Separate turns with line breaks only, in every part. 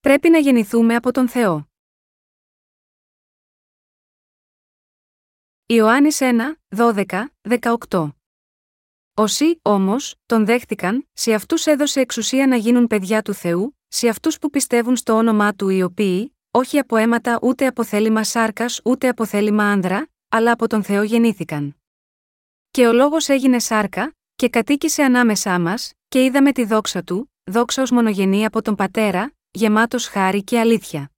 Πρέπει να γεννηθούμε από τον Θεό. Ιωάννης 1, 12, 18 Όσοι, όμως, τον δέχτηκαν, σε αυτούς έδωσε εξουσία να γίνουν παιδιά του Θεού, σε αυτούς που πιστεύουν στο όνομά του οι οποίοι, όχι από αίματα ούτε από θέλημα σάρκας ούτε από θέλημα άνδρα, αλλά από τον Θεό γεννήθηκαν. Και ο λόγος έγινε σάρκα, και κατοίκησε ανάμεσά μας, και είδαμε τη δόξα του, δόξα ως μονογενή από τον πατέρα, γεμάτος χάρη και αλήθεια.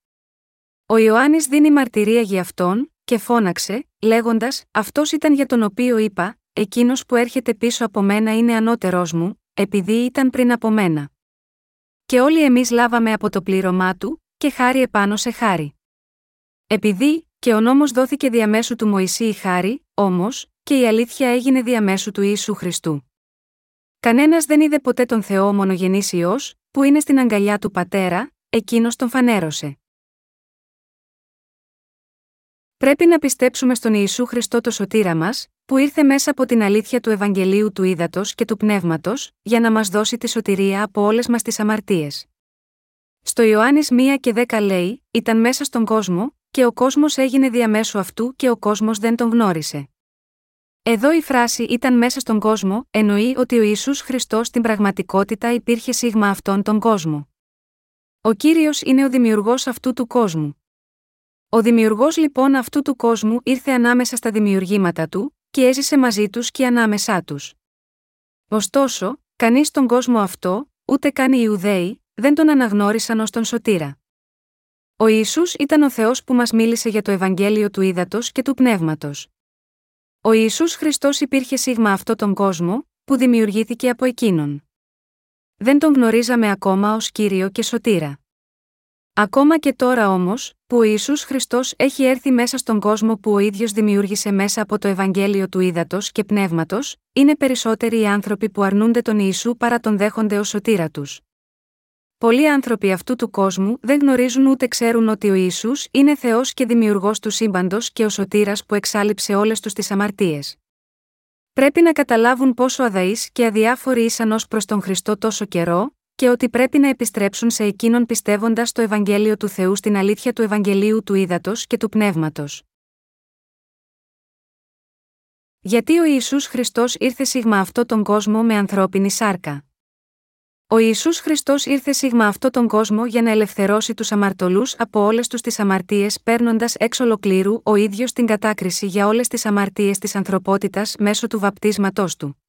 Ο Ιωάννης δίνει μαρτυρία για αυτόν, και φώναξε, λέγοντας: Αυτός ήταν για τον οποίο είπα: Εκείνος που έρχεται πίσω από μένα είναι ανώτερός μου, επειδή ήταν πριν από μένα. Και όλοι εμείς λάβαμε από το πλήρωμά του, και χάρη επάνω σε χάρη. Επειδή, και ο νόμος δόθηκε διαμέσου του Μωυσή η χάρη, όμως, και η αλήθεια έγινε διαμέσου του Ιησού Χριστού. Κανένας δεν είδε ποτέ τον Θεό μονογενής ιό, που είναι στην αγκαλιά του πατέρα, εκείνος τον φανέρωσε. Πρέπει να πιστέψουμε στον Ιησού Χριστό το σωτήρα μας, που ήρθε μέσα από την αλήθεια του Ευαγγελίου του Ήδατος και του Πνεύματος, για να μας δώσει τη σωτηρία από όλες μας τις αμαρτίες. Στο Ιωάννης 1 και 10 λέει: Ήταν μέσα στον κόσμο, και ο κόσμος έγινε διαμέσου αυτού και ο κόσμος δεν τον γνώρισε. Εδώ η φράση ήταν μέσα στον κόσμο, εννοεί ότι ο Ιησούς Χριστός στην πραγματικότητα υπήρχε σίγμα αυτόν τον κόσμο. Ο κύριος είναι ο δημιουργός αυτού του κόσμου. Ο δημιουργός λοιπόν αυτού του κόσμου ήρθε ανάμεσα στα δημιουργήματα του, και έζησε μαζί τους και ανάμεσά τους. Ωστόσο, κανείς στον κόσμο αυτό, ούτε καν οι Ιουδαίοι, δεν τον αναγνώρισαν ως τον σωτήρα. Ο Ισού ήταν ο Θεός που μας μίλησε για το Ευαγγέλιο του Ήδατος και του Πνεύματος. Ο Ισού Χριστός υπήρχε σίγμα αυτό τον κόσμο, που δημιουργήθηκε από εκείνον. Δεν τον γνωρίζαμε ακόμα ως κύριο και σωτήρα. Ακόμα και τώρα όμως, που ο Ισού Χριστός έχει έρθει μέσα στον κόσμο που ο ίδιος δημιούργησε μέσα από το Ευαγγέλιο του Ήδατος και Πνεύματος, είναι περισσότεροι οι άνθρωποι που αρνούνται τον Ιησού παρά τον δέχονται ως σωτήρα τους. Πολλοί άνθρωποι αυτού του κόσμου δεν γνωρίζουν ούτε ξέρουν ότι ο Ισού είναι Θεός και δημιουργός του σύμπαντος και ο σωτήρας που εξάλληψε όλες τους τις αμαρτίες. Πρέπει να καταλάβουν πόσο αδαείς και αδιάφοροι ήσαν ως προς τον Χριστό τόσο καιρό, και ότι πρέπει να επιστρέψουν σε εκείνον πιστεύοντας το Ευαγγέλιο του Θεού στην αλήθεια του Ευαγγελίου του Ήδατος και του Πνεύματος. Γιατί ο Ιησούς Χριστός ήρθε σίγμα αυτό τον κόσμο με ανθρώπινη σάρκα; Ο Ιησούς Χριστός ήρθε σίγμα αυτό τον κόσμο για να ελευθερώσει τους αμαρτωλούς από όλες τους τις αμαρτίες, παίρνοντας εξ ολοκλήρου ο ίδιος την κατάκριση για όλες τις αμαρτίες της ανθρωπότητας μέσω του βαπτίσματός του.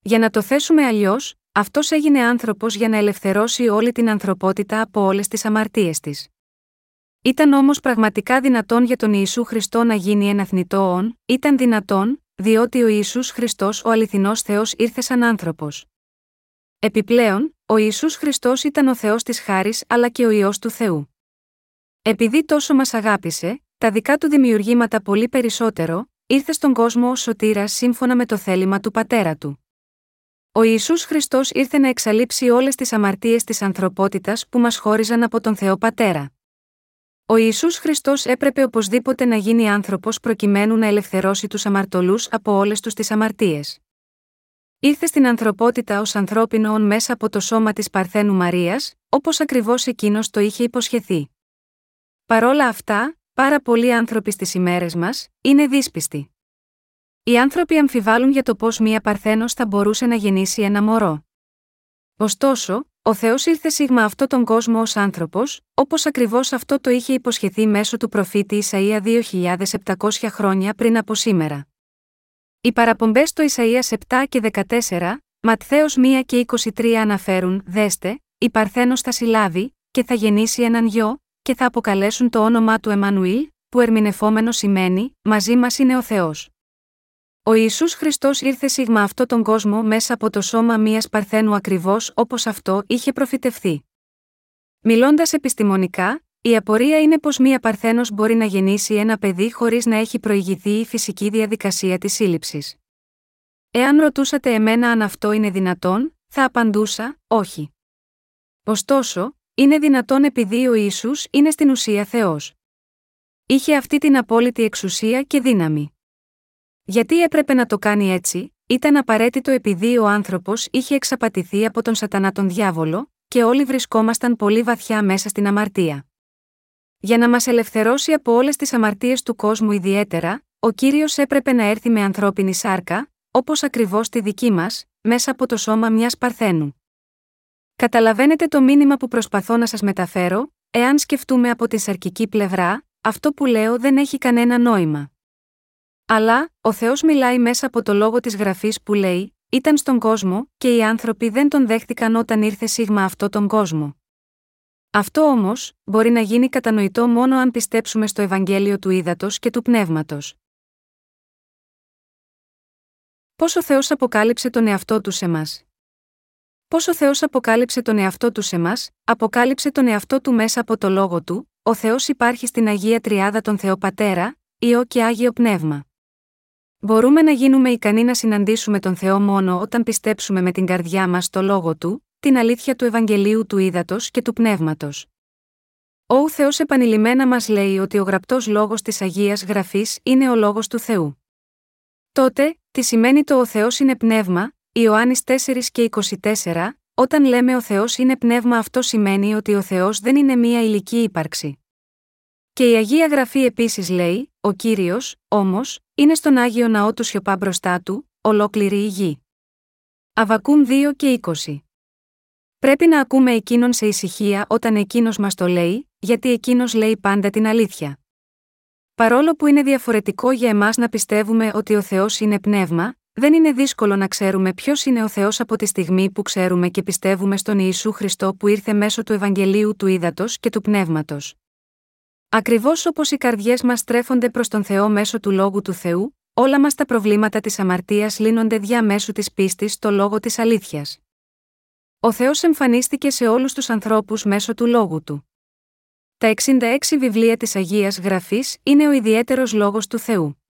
Για να το θέσουμε αλλιώς, αυτός έγινε άνθρωπος για να ελευθερώσει όλη την ανθρωπότητα από όλες τις αμαρτίες της. Ήταν όμως πραγματικά δυνατόν για τον Ιησού Χριστό να γίνει ένα θνητό όν, ήταν δυνατόν, διότι ο Ιησούς Χριστός ο αληθινός Θεός ήρθε σαν άνθρωπος. Επιπλέον, ο Ισού Χριστός ήταν ο Θεός της χάρης αλλά και ο ιό του Θεού. Επειδή τόσο μας αγάπησε, τα δικά του δημιουργήματα πολύ περισσότερο, ήρθε στον κόσμο ω σωτήρας σύμφωνα με το θέλημα του πατέρα του. Ο Ιησούς Χριστός ήρθε να εξαλείψει όλες τις αμαρτίες της ανθρωπότητας που μας χώριζαν από τον Θεό Πατέρα. Ο Ιησούς Χριστός έπρεπε οπωσδήποτε να γίνει άνθρωπος προκειμένου να ελευθερώσει τους αμαρτωλούς από όλες τους τις αμαρτίες. Ήρθε στην ανθρωπότητα ως ανθρώπινο όν μέσα από το σώμα της Παρθένου Μαρίας, όπως ακριβώς εκείνος το είχε υποσχεθεί. Παρόλα αυτά, πάρα πολλοί άνθρωποι στις ημέρες μας είναι δύσπιστοι. Οι άνθρωποι αμφιβάλλουν για το πώς μία Παρθένος θα μπορούσε να γεννήσει ένα μωρό. Ωστόσο, ο Θεός ήρθε σίγμα αυτό τον κόσμο ως άνθρωπος, όπως ακριβώς αυτό το είχε υποσχεθεί μέσω του προφήτη Ισαΐα 2.700 χρόνια πριν από σήμερα. Οι παραπομπές στο Ισαΐας 7 και 14, Ματθαίος 1 και 23 αναφέρουν: Δέστε, η Παρθένος θα συλλάβει, και θα γεννήσει έναν γιο, και θα αποκαλέσουν το όνομά του Εμμανουήλ, που ερμηνευόμενος σημαίνει: Μαζί μας είναι ο Θεός. Ο Ιησούς Χριστός ήρθε σίγμα αυτό τον κόσμο μέσα από το σώμα μια Παρθένου ακριβώς όπως αυτό είχε προφητευθεί. Μιλώντας επιστημονικά, η απορία είναι πως μία Παρθένος μπορεί να γεννήσει ένα παιδί χωρίς να έχει προηγηθεί η φυσική διαδικασία της σύλληψης. Εάν ρωτούσατε εμένα αν αυτό είναι δυνατόν, θα απαντούσα, όχι. Ωστόσο, είναι δυνατόν επειδή ο Ιησούς είναι στην ουσία Θεός. Είχε αυτή την απόλυτη εξουσία και δύναμη. Γιατί έπρεπε να το κάνει έτσι, ήταν απαραίτητο επειδή ο άνθρωπος είχε εξαπατηθεί από τον Σατανά τον διάβολο, και όλοι βρισκόμασταν πολύ βαθιά μέσα στην αμαρτία. Για να μας ελευθερώσει από όλες τις αμαρτίες του κόσμου ιδιαίτερα, ο κύριος έπρεπε να έρθει με ανθρώπινη σάρκα, όπως ακριβώς τη δική μας, μέσα από το σώμα μιας Παρθένου. Καταλαβαίνετε το μήνυμα που προσπαθώ να σας μεταφέρω, εάν σκεφτούμε από τη σαρκική πλευρά, αυτό που λέω δεν έχει κανένα νόημα. Αλλά, ο Θεός μιλάει μέσα από το λόγο της γραφής που λέει: Ήταν στον κόσμο, και οι άνθρωποι δεν τον δέχτηκαν όταν ήρθε σίγμα αυτό τον κόσμο. Αυτό όμως, μπορεί να γίνει κατανοητό μόνο αν πιστέψουμε στο Ευαγγέλιο του Ήδατος και του Πνεύματος. Πώ ο Θεός αποκάλυψε τον εαυτό του σε μας; Πώ ο Θεός αποκάλυψε τον εαυτό του σε μας, αποκάλυψε τον εαυτό του μέσα από το λόγο του, ο Θεός υπάρχει στην Αγία Τριάδα τον Θεό Πατέρα, Υιό και Άγιο Πνεύμα. Μπορούμε να γίνουμε ικανοί να συναντήσουμε τον Θεό μόνο όταν πιστέψουμε με την καρδιά μας το λόγο του, την αλήθεια του Ευαγγελίου του Ήδατος και του Πνεύματος. Ο Θεός επανειλημμένα μας λέει ότι ο γραπτός λόγος της Αγίας Γραφής είναι ο λόγος του Θεού. Τότε, τι σημαίνει το Ο Θεός είναι πνεύμα, Ιωάννης 4 και 24, όταν λέμε Ο Θεός είναι πνεύμα, αυτό σημαίνει ότι ο Θεός δεν είναι μία ηλική ύπαρξη. Και η Αγία Γραφή επίσης λέει: Ο κύριος, όμως, είναι στον άγιο ναό του σιωπά μπροστά του, ολόκληρη η γη. Αβακούμ 2 και 20. Πρέπει να ακούμε εκείνον σε ησυχία όταν εκείνος μας το λέει, γιατί εκείνος λέει πάντα την αλήθεια. Παρόλο που είναι διαφορετικό για εμάς να πιστεύουμε ότι ο Θεός είναι πνεύμα, δεν είναι δύσκολο να ξέρουμε ποιος είναι ο Θεός από τη στιγμή που ξέρουμε και πιστεύουμε στον Ιησού Χριστό που ήρθε μέσω του Ευαγγελίου του Ήδατος και του Πνεύματος. Ακριβώς όπως οι καρδιές μας στρέφονται προς τον Θεό μέσω του λόγου του Θεού, όλα μας τα προβλήματα της αμαρτίας λύνονται διαμέσου της πίστης στο λόγο της αλήθειας. Ο Θεός εμφανίστηκε σε όλους τους ανθρώπους μέσω του λόγου του. Τα 66 βιβλία της Αγίας Γραφής είναι ο ιδιαίτερος λόγος του Θεού.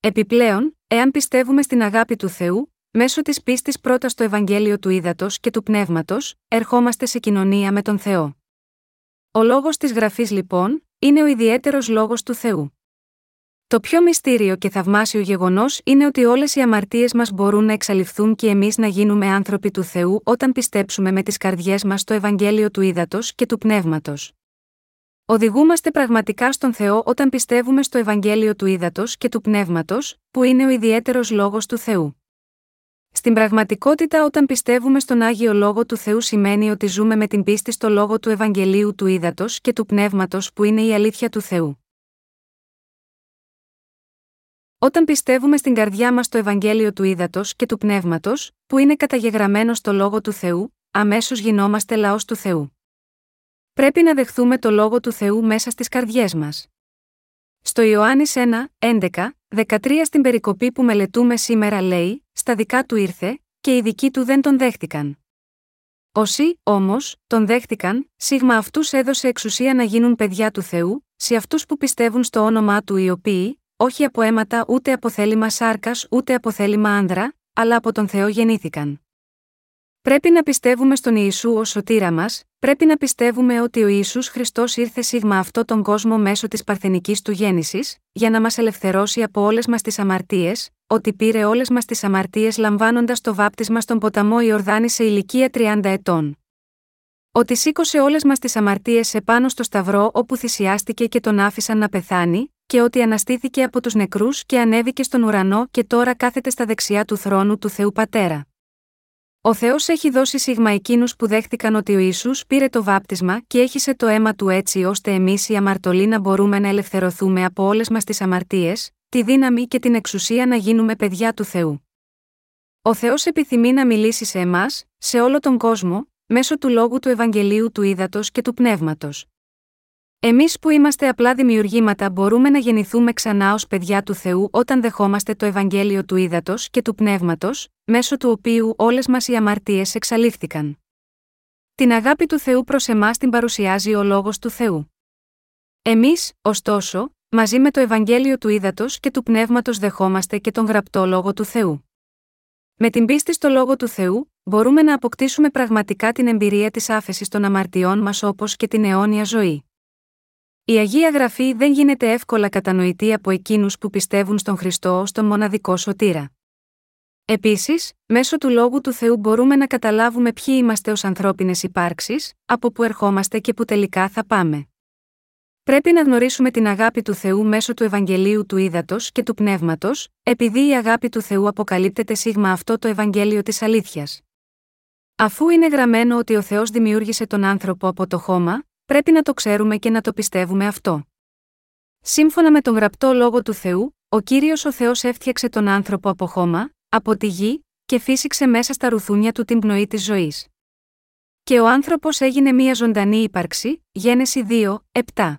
Επιπλέον, εάν πιστεύουμε στην αγάπη του Θεού, μέσω της πίστης πρώτα στο Ευαγγέλιο του Ήδατος και του Πνεύματος, ερχόμαστε σε κοινωνία με τον Θεό. Ο λόγος της Γραφής λοιπόν, είναι ο ιδιαίτερος λόγος του Θεού. Το πιο μυστήριο και θαυμάσιο γεγονός είναι ότι όλες οι αμαρτίες μας μπορούν να εξαλειφθούν και εμείς να γίνουμε άνθρωποι του Θεού όταν πιστέψουμε με τις καρδιές μας στο Ευαγγέλιο του Ήδατος και του Πνεύματος. Οδηγούμαστε πραγματικά στον Θεό όταν πιστεύουμε στο Ευαγγέλιο του Ήδατος και του Πνεύματος, που είναι ο ιδιαίτερος λόγος του Θεού. Στην πραγματικότητα, όταν πιστεύουμε στον Άγιο Λόγο του Θεού, σημαίνει ότι ζούμε με την πίστη στο λόγο του Ευαγγελίου του Ήδατος και του Πνεύματος που είναι η αλήθεια του Θεού. Όταν πιστεύουμε στην καρδιά μας το Ευαγγέλιο του Ήδατος και του Πνεύματος, που είναι καταγεγραμμένο στο λόγο του Θεού, αμέσως γινόμαστε λαός του Θεού. Πρέπει να δεχθούμε το λόγο του Θεού μέσα στις καρδιές μας. Στο Ιωάννης 1, 11, 13 στην περικοπή που μελετούμε σήμερα λέει: Στα δικά του ήρθε, και οι δικοί του δεν τον δέχτηκαν. Όσοι, όμως, τον δέχτηκαν, σίγμα αυτούς έδωσε εξουσία να γίνουν παιδιά του Θεού, σε αυτούς που πιστεύουν στο όνομά του οι οποίοι, όχι από αίματα ούτε από θέλημα σάρκας ούτε από θέλημα άνδρα, αλλά από τον Θεό γεννήθηκαν. Πρέπει να πιστεύουμε στον Ιησού ως σωτήρα μας, πρέπει να πιστεύουμε ότι ο Ισού Χριστός ήρθε σίγμα αυτό τον κόσμο μέσω της παρθενικής του γέννησης, για να μας ελευθερώσει από όλες μας τις αμαρτίες, ότι πήρε όλες μας τις αμαρτίες λαμβάνοντας το βάπτισμα στον ποταμό Ιορδάνη σε ηλικία 30 ετών. Ότι σήκωσε όλες μας τις αμαρτίες επάνω στο Σταυρό όπου θυσιάστηκε και τον άφησαν να πεθάνει, και ότι αναστήθηκε από τους νεκρούς και ανέβηκε στον ουρανό και τώρα κάθεται στα δεξιά του θρόνου του Θεού Πατέρα. Ο Θεός έχει δώσει σίγμα εκείνους που δέχτηκαν ότι ο Ιησούς πήρε το βάπτισμα και έχισε το αίμα του έτσι ώστε εμείς οι αμαρτωλοί να μπορούμε να ελευθερωθούμε από όλες μας τις αμαρτίες, τη δύναμη και την εξουσία να γίνουμε παιδιά του Θεού. Ο Θεός επιθυμεί να μιλήσει σε εμάς, σε όλο τον κόσμο, μέσω του λόγου του Ευαγγελίου του Ήδατος και του Πνεύματος. Εμείς που είμαστε απλά δημιουργήματα μπορούμε να γεννηθούμε ξανά ως παιδιά του Θεού όταν δεχόμαστε το Ευαγγέλιο του Ήδατος και του Πνεύματος, μέσω του οποίου όλες μας οι αμαρτίες εξαλείφθηκαν. Την αγάπη του Θεού προς εμάς την παρουσιάζει ο λόγος του Θεού. Εμείς, ωστόσο, μαζί με το Ευαγγέλιο του Ήδατος και του Πνεύματος δεχόμαστε και τον γραπτό λόγο του Θεού. Με την πίστη στο λόγο του Θεού, μπορούμε να αποκτήσουμε πραγματικά την εμπειρία της άφεσης των αμαρτιών μας όπως και την αιώνια ζωή. Η Αγία Γραφή δεν γίνεται εύκολα κατανοητή από εκείνους που πιστεύουν στον Χριστό ω τον μοναδικό σωτήρα. Επίσης, μέσω του λόγου του Θεού μπορούμε να καταλάβουμε ποιοι είμαστε ως ανθρώπινες υπάρξεις, από που ερχόμαστε και που τελικά θα πάμε. Πρέπει να γνωρίσουμε την αγάπη του Θεού μέσω του Ευαγγελίου του Ήδατος και του Πνεύματος, επειδή η αγάπη του Θεού αποκαλύπτεται σίγμα αυτό το Ευαγγέλιο της αλήθειας. Αφού είναι γραμμένο ότι ο Θεός δημιούργησε τον άνθρωπο από το χώμα, πρέπει να το ξέρουμε και να το πιστεύουμε αυτό. Σύμφωνα με τον γραπτό λόγο του Θεού, ο κύριος ο Θεός έφτιαξε τον άνθρωπο από χώμα, από τη γη, και φύσηξε μέσα στα ρουθούνια του την πνοή της ζωής. Και ο άνθρωπος έγινε μία ζωντανή ύπαρξη, Γένεση 2, 7.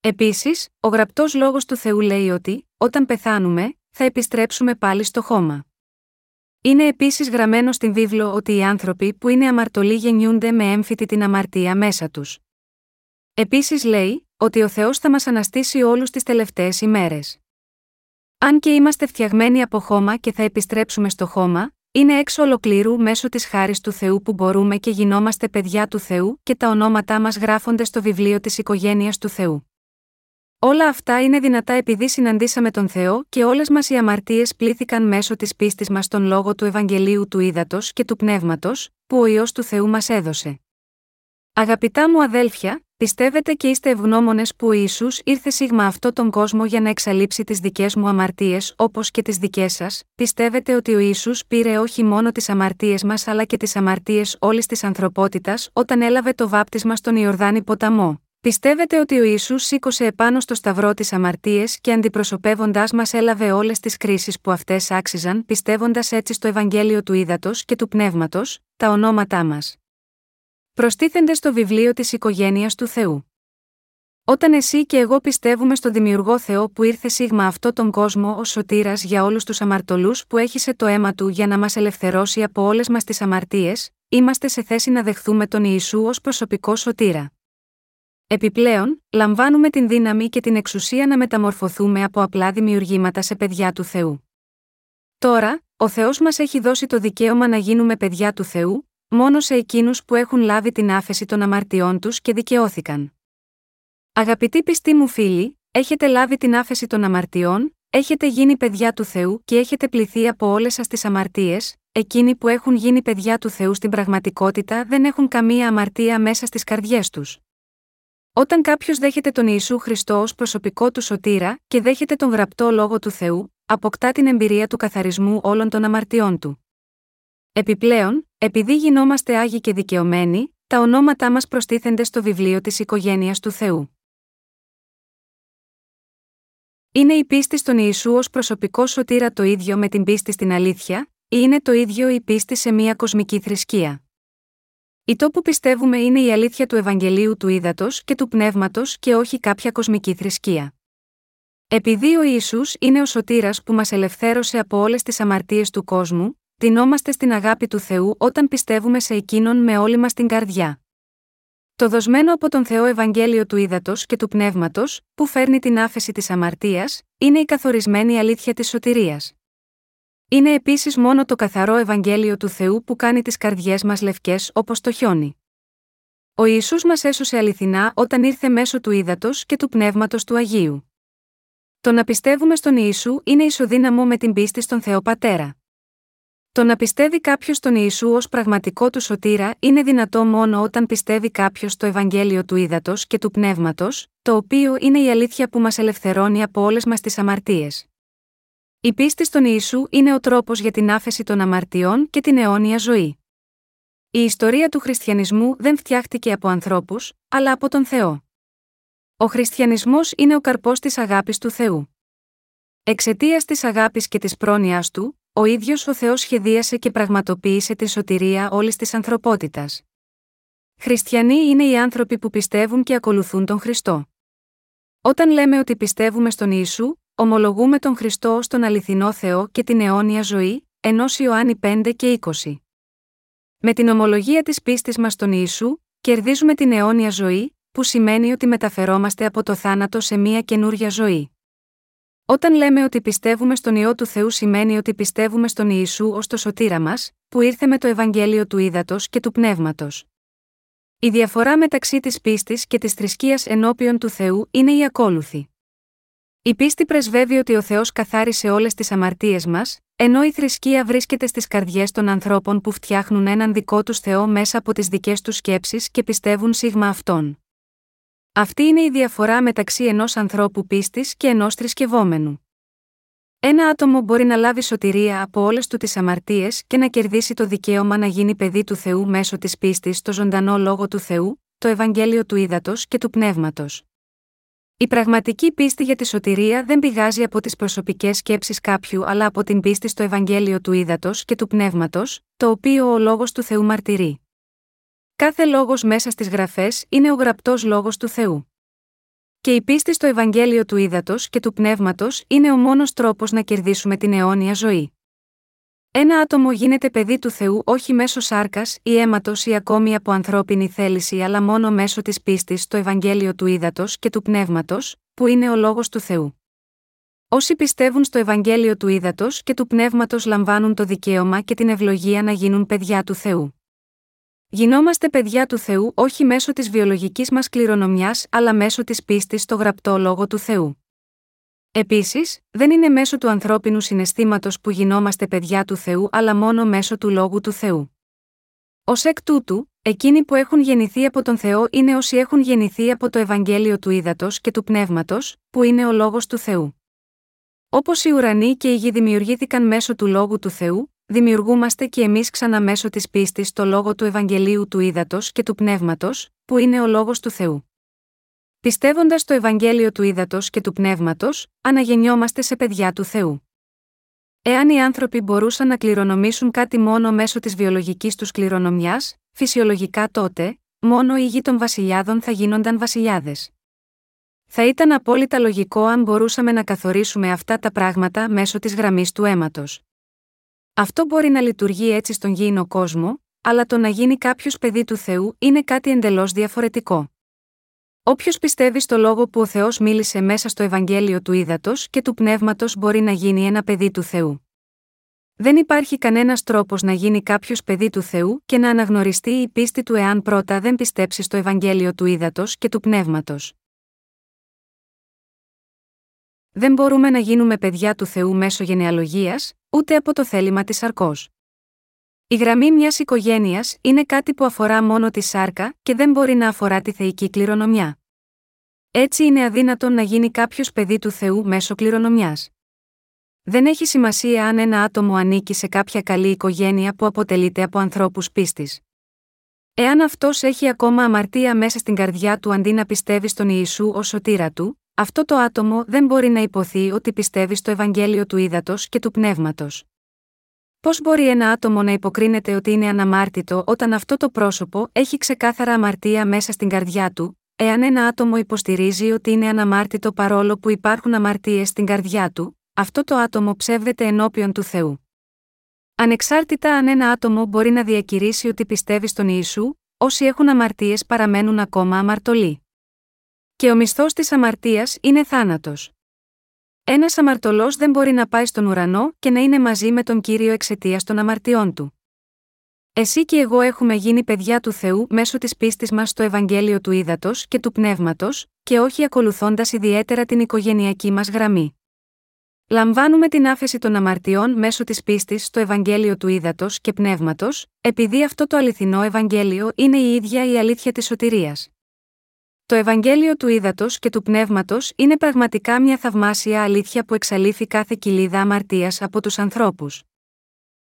Επίσης, ο γραπτός λόγος του Θεού λέει ότι, όταν πεθάνουμε, θα επιστρέψουμε πάλι στο χώμα. Είναι επίσης γραμμένο στην βίβλο ότι οι άνθρωποι που είναι αμαρτωλοί γεννιούνται με έμφυτη την αμαρτία μέσα τους. Επίσης λέει, ότι ο Θεός θα μας αναστήσει όλους τις τελευταίες ημέρες. Αν και είμαστε φτιαγμένοι από χώμα και θα επιστρέψουμε στο χώμα, είναι έξω ολοκλήρου μέσω της χάρης του Θεού που μπορούμε και γινόμαστε παιδιά του Θεού και τα ονόματά μας γράφονται στο βιβλίο της οικογένειας του Θεού. Όλα αυτά είναι δυνατά επειδή συναντήσαμε τον Θεό και όλες μας οι αμαρτίες πλήθηκαν μέσω της πίστης μας στον λόγο του Ευαγγελίου του Ήδατος και του Πνεύματος, που ο ιό του Θεού μας έδωσε. Αγαπητά μου αδέλφια, πιστεύετε και είστε ευγνώμονες που ο Ιησούς ήρθε σίγμα αυτό τον κόσμο για να εξαλείψει τις δικές μου αμαρτίες όπως και τις δικές σας, πιστεύετε ότι ο Ιησούς πήρε όχι μόνο τις αμαρτίες μας αλλά και τις αμαρτίες όλης της ανθρωπότητας όταν έλαβε το βάπτισμα στον Ιορδάνη ποταμό; Πιστεύετε ότι ο Ιησούς σήκωσε επάνω στο σταυρό τι αμαρτίες και αντιπροσωπεύοντάς μας έλαβε όλες τις κρίσεις που αυτές άξιζαν, πιστεύοντας έτσι στο Ευαγγέλιο του Ήδατος και του Πνεύματος, τα ονόματά μας. Προστίθενται στο βιβλίο της οικογένειας του Θεού. Όταν εσύ και εγώ πιστεύουμε στον Δημιουργό Θεό που ήρθε σίγμα αυτό τον κόσμο ως σωτήρας για όλους τους αμαρτωλούς που έχησε το αίμα του για να μας ελευθερώσει από όλες μας τις αμαρτίες, είμαστε σε θέση να δεχθούμε τον Ιησού ως προσωπικό σωτήρα. Επιπλέον, λαμβάνουμε την δύναμη και την εξουσία να μεταμορφωθούμε από απλά δημιουργήματα σε παιδιά του Θεού. Τώρα, ο Θεός μας έχει δώσει το δικαίωμα να γίνουμε παιδιά του Θεού, μόνο σε εκείνους που έχουν λάβει την άφεση των αμαρτιών τους και δικαιώθηκαν. Αγαπητοί πιστοί μου φίλοι, έχετε λάβει την άφεση των αμαρτιών, έχετε γίνει παιδιά του Θεού και έχετε πληθεί από όλες σας τις αμαρτίες, εκείνοι που έχουν γίνει παιδιά του Θεού στην πραγματικότητα δεν έχουν καμία αμαρτία μέσα στις καρδιές τους. Όταν κάποιος δέχεται τον Ιησού Χριστό ως προσωπικό του σωτήρα και δέχεται τον γραπτό λόγο του Θεού, αποκτά την εμπειρία του καθαρισμού όλων των αμαρτιών του. Επιπλέον, επειδή γινόμαστε άγιοι και δικαιωμένοι, τα ονόματά μας προστίθενται στο βιβλίο της οικογένειας του Θεού. Είναι η πίστη στον Ιησού ως προσωπικό σωτήρα το ίδιο με την πίστη στην αλήθεια, ή είναι το ίδιο η πίστη σε μια κοσμική θρησκεία; Η το που πιστεύουμε είναι η αλήθεια του Ευαγγελίου του Ήδατος και του Πνεύματος και όχι κάποια κοσμική θρησκεία. Επειδή ο Ισού είναι ο σωτήρας που μας ελευθέρωσε από όλες τις αμαρτίες του κόσμου, τεινόμαστε στην αγάπη του Θεού όταν πιστεύουμε σε εκείνον με όλη μας την καρδιά. Το δοσμένο από τον Θεό Ευαγγέλιο του Ήδατος και του Πνεύματος, που φέρνει την άφεση της αμαρτίας, είναι η καθορισμένη αλήθεια της σωτηρίας. Είναι επίσης μόνο το καθαρό Ευαγγέλιο του Θεού που κάνει τις καρδιές μας λευκές όπως το χιόνι. Ο Ισού μας έσωσε αληθινά όταν ήρθε μέσω του ύδατος και του πνεύματος του Αγίου. Το να πιστεύουμε στον Ιησού είναι ισοδύναμο με την πίστη στον Θεό Πατέρα. Το να πιστεύει κάποιος στον Ιησού ως πραγματικό του σωτήρα είναι δυνατό μόνο όταν πιστεύει κάποιος στο Ευαγγέλιο του ύδατος και του πνεύματος, το οποίο είναι η αλήθεια που μας ελευθερώνει από όλες μας τις αμαρτίες. Η πίστη στον Ιησού είναι ο τρόπος για την άφεση των αμαρτιών και την αιώνια ζωή. Η ιστορία του χριστιανισμού δεν φτιάχτηκε από ανθρώπους, αλλά από τον Θεό. Ο χριστιανισμός είναι ο καρπός της αγάπης του Θεού. Εξαιτίας της αγάπης και της πρόνοια του, ο ίδιος ο Θεός σχεδίασε και πραγματοποίησε τη σωτηρία όλης της ανθρωπότητας. Χριστιανοί είναι οι άνθρωποι που πιστεύουν και ακολουθούν τον Χριστό. Όταν λέμε ότι πιστεύουμε στον Ιησού, ομολογούμε τον Χριστό ως τον αληθινό Θεό και την αιώνια ζωή, ενώ Ιωάννη 5 και 20. Με την ομολογία της πίστης μας στον Ιησού, κερδίζουμε την αιώνια ζωή, που σημαίνει ότι μεταφερόμαστε από το θάνατο σε μια καινούρια ζωή. Όταν λέμε ότι πιστεύουμε στον Υιό του Θεού σημαίνει ότι πιστεύουμε στον Ιησού ως το σωτήρα μας, που ήρθε με το Ευαγγέλιο του Ήδατος και του Πνεύματος. Η διαφορά μεταξύ της πίστης και της θρησκείας ενώπιον του Θεού είναι η ακόλουθη. Η πίστη πρεσβεύει ότι ο Θεός καθάρισε όλες τις αμαρτίες μας, ενώ η θρησκεία βρίσκεται στις καρδιές των ανθρώπων που φτιάχνουν έναν δικό τους Θεό μέσα από τις δικές τους σκέψεις και πιστεύουν σίγμα αυτόν. Αυτή είναι η διαφορά μεταξύ ενός ανθρώπου πίστης και ενός θρησκευόμενου. Ένα άτομο μπορεί να λάβει σωτηρία από όλες του τις αμαρτίες και να κερδίσει το δικαίωμα να γίνει παιδί του Θεού μέσω της πίστης στο ζωντανό λόγο του Θεού, το Ευαγγέλιο του Ήδατος και του Πνεύματος. Η πραγματική πίστη για τη σωτηρία δεν πηγάζει από τις προσωπικές σκέψεις κάποιου αλλά από την πίστη στο Ευαγγέλιο του Ήδατος και του Πνεύματος, το οποίο ο λόγος του Θεού μαρτυρεί. Κάθε λόγος μέσα στις γραφές είναι ο γραπτός λόγος του Θεού. Και η πίστη στο Ευαγγέλιο του Ήδατος και του Πνεύματος είναι ο μόνος τρόπος να κερδίσουμε την αιώνια ζωή. Ένα άτομο γίνεται παιδί του Θεού όχι μέσω σάρκας ή αίματος ή ακόμη από ανθρώπινη θέληση αλλά μόνο μέσω της πίστης στο Ευαγγέλιο του Ήδατος και του Πνεύματος, που είναι ο λόγος του Θεού. Όσοι πιστεύουν στο Ευαγγέλιο του Ήδατος και του Πνεύματος λαμβάνουν το δικαίωμα και την ευλογία να γίνουν παιδιά του Θεού. Γινόμαστε παιδιά του Θεού όχι μέσω της βιολογικής μας κληρονομιάς αλλά μέσω της πίστης στο γραπτό λόγο του Θεού. Επίσης, δεν είναι μέσω του ανθρώπινου συναισθήματος που γινόμαστε παιδιά του Θεού αλλά μόνο μέσω του λόγου του Θεού. Ω εκ τούτου, εκείνοι που έχουν γεννηθεί από τον Θεό είναι όσοι έχουν γεννηθεί από το Ευαγγέλιο του Ήδατος και του Πνεύματος, που είναι ο λόγος του Θεού. Όπως οι ουρανοί και η γη δημιουργήθηκαν μέσω του λόγου του Θεού, δημιουργούμαστε και εμείς ξανά μέσω της πίστης στο λόγο του Ευαγγελίου του Ήδατος και του Πνεύματος, που είναι ο λόγος του Θεού. Πιστεύοντας το Ευαγγέλιο του Ήδατος και του Πνεύματος, αναγεννιόμαστε σε παιδιά του Θεού. Εάν οι άνθρωποι μπορούσαν να κληρονομήσουν κάτι μόνο μέσω της βιολογικής τους κληρονομιάς, φυσιολογικά τότε, μόνο οι γη των βασιλιάδων θα γίνονταν βασιλιάδες. Θα ήταν απόλυτα λογικό αν μπορούσαμε να καθορίσουμε αυτά τα πράγματα μέσω της γραμμής του αίματος. Αυτό μπορεί να λειτουργεί έτσι στον γήινο κόσμο, αλλά το να γίνει κάποιος παιδί του Θεού είναι κάτι εντελώς διαφορετικό. Όποιος πιστεύει στο λόγο που ο Θεός μίλησε μέσα στο Ευαγγέλιο του Ήδατος και του Πνεύματος μπορεί να γίνει ένα παιδί του Θεού. Δεν υπάρχει κανένας τρόπος να γίνει κάποιος παιδί του Θεού και να αναγνωριστεί η πίστη του εάν πρώτα δεν πιστέψει στο Ευαγγέλιο του Ήδατος και του Πνεύματος. Δεν μπορούμε να γίνουμε παιδιά του Θεού μέσω γενεαλογίας, ούτε από το θέλημα της αρκός. Η γραμμή μιας οικογένειας είναι κάτι που αφορά μόνο τη σάρκα και δεν μπορεί να αφορά τη θεϊκή κληρονομιά. Έτσι είναι αδύνατον να γίνει κάποιος παιδί του Θεού μέσω κληρονομιάς. Δεν έχει σημασία αν ένα άτομο ανήκει σε κάποια καλή οικογένεια που αποτελείται από ανθρώπους πίστης. Εάν αυτός έχει ακόμα αμαρτία μέσα στην καρδιά του αντί να πιστεύει στον Ιησού ως σωτήρα του, αυτό το άτομο δεν μπορεί να υποθεί ότι πιστεύει στο Ευαγγέλιο του Ήδατος και του Πνεύματος. Πώς μπορεί ένα άτομο να υποκρίνεται ότι είναι αναμάρτητο όταν αυτό το πρόσωπο έχει ξεκάθαρα αμαρτία μέσα στην καρδιά του, εάν ένα άτομο υποστηρίζει ότι είναι αναμάρτητο παρόλο που υπάρχουν αμαρτίες στην καρδιά του, αυτό το άτομο ψεύδεται ενώπιον του Θεού. Ανεξάρτητα αν ένα άτομο μπορεί να διακηρύσει ότι πιστεύει στον Ιησού, όσοι έχουν αμαρτίες παραμένουν ακόμα αμαρτωλοί. Και ο μισθός της αμαρτίας είναι θάνατος. Ένας αμαρτωλός δεν μπορεί να πάει στον ουρανό και να είναι μαζί με τον κύριο εξαιτίας των αμαρτιών του. Εσύ και εγώ έχουμε γίνει παιδιά του Θεού μέσω της πίστης μας στο Ευαγγέλιο του Ήδατος και του Πνεύματος, και όχι ακολουθώντας ιδιαίτερα την οικογενειακή μας γραμμή. Λαμβάνουμε την άφεση των αμαρτιών μέσω της πίστης στο Ευαγγέλιο του Ήδατος και Πνεύματος, επειδή αυτό το αληθινό Ευαγγέλιο είναι η ίδια η αλήθεια της σωτηρίας. Το Ευαγγέλιο του Ήδατος και του Πνεύματος είναι πραγματικά μια θαυμάσια αλήθεια που εξαλείφει κάθε κοιλίδα αμαρτίας από τους ανθρώπους.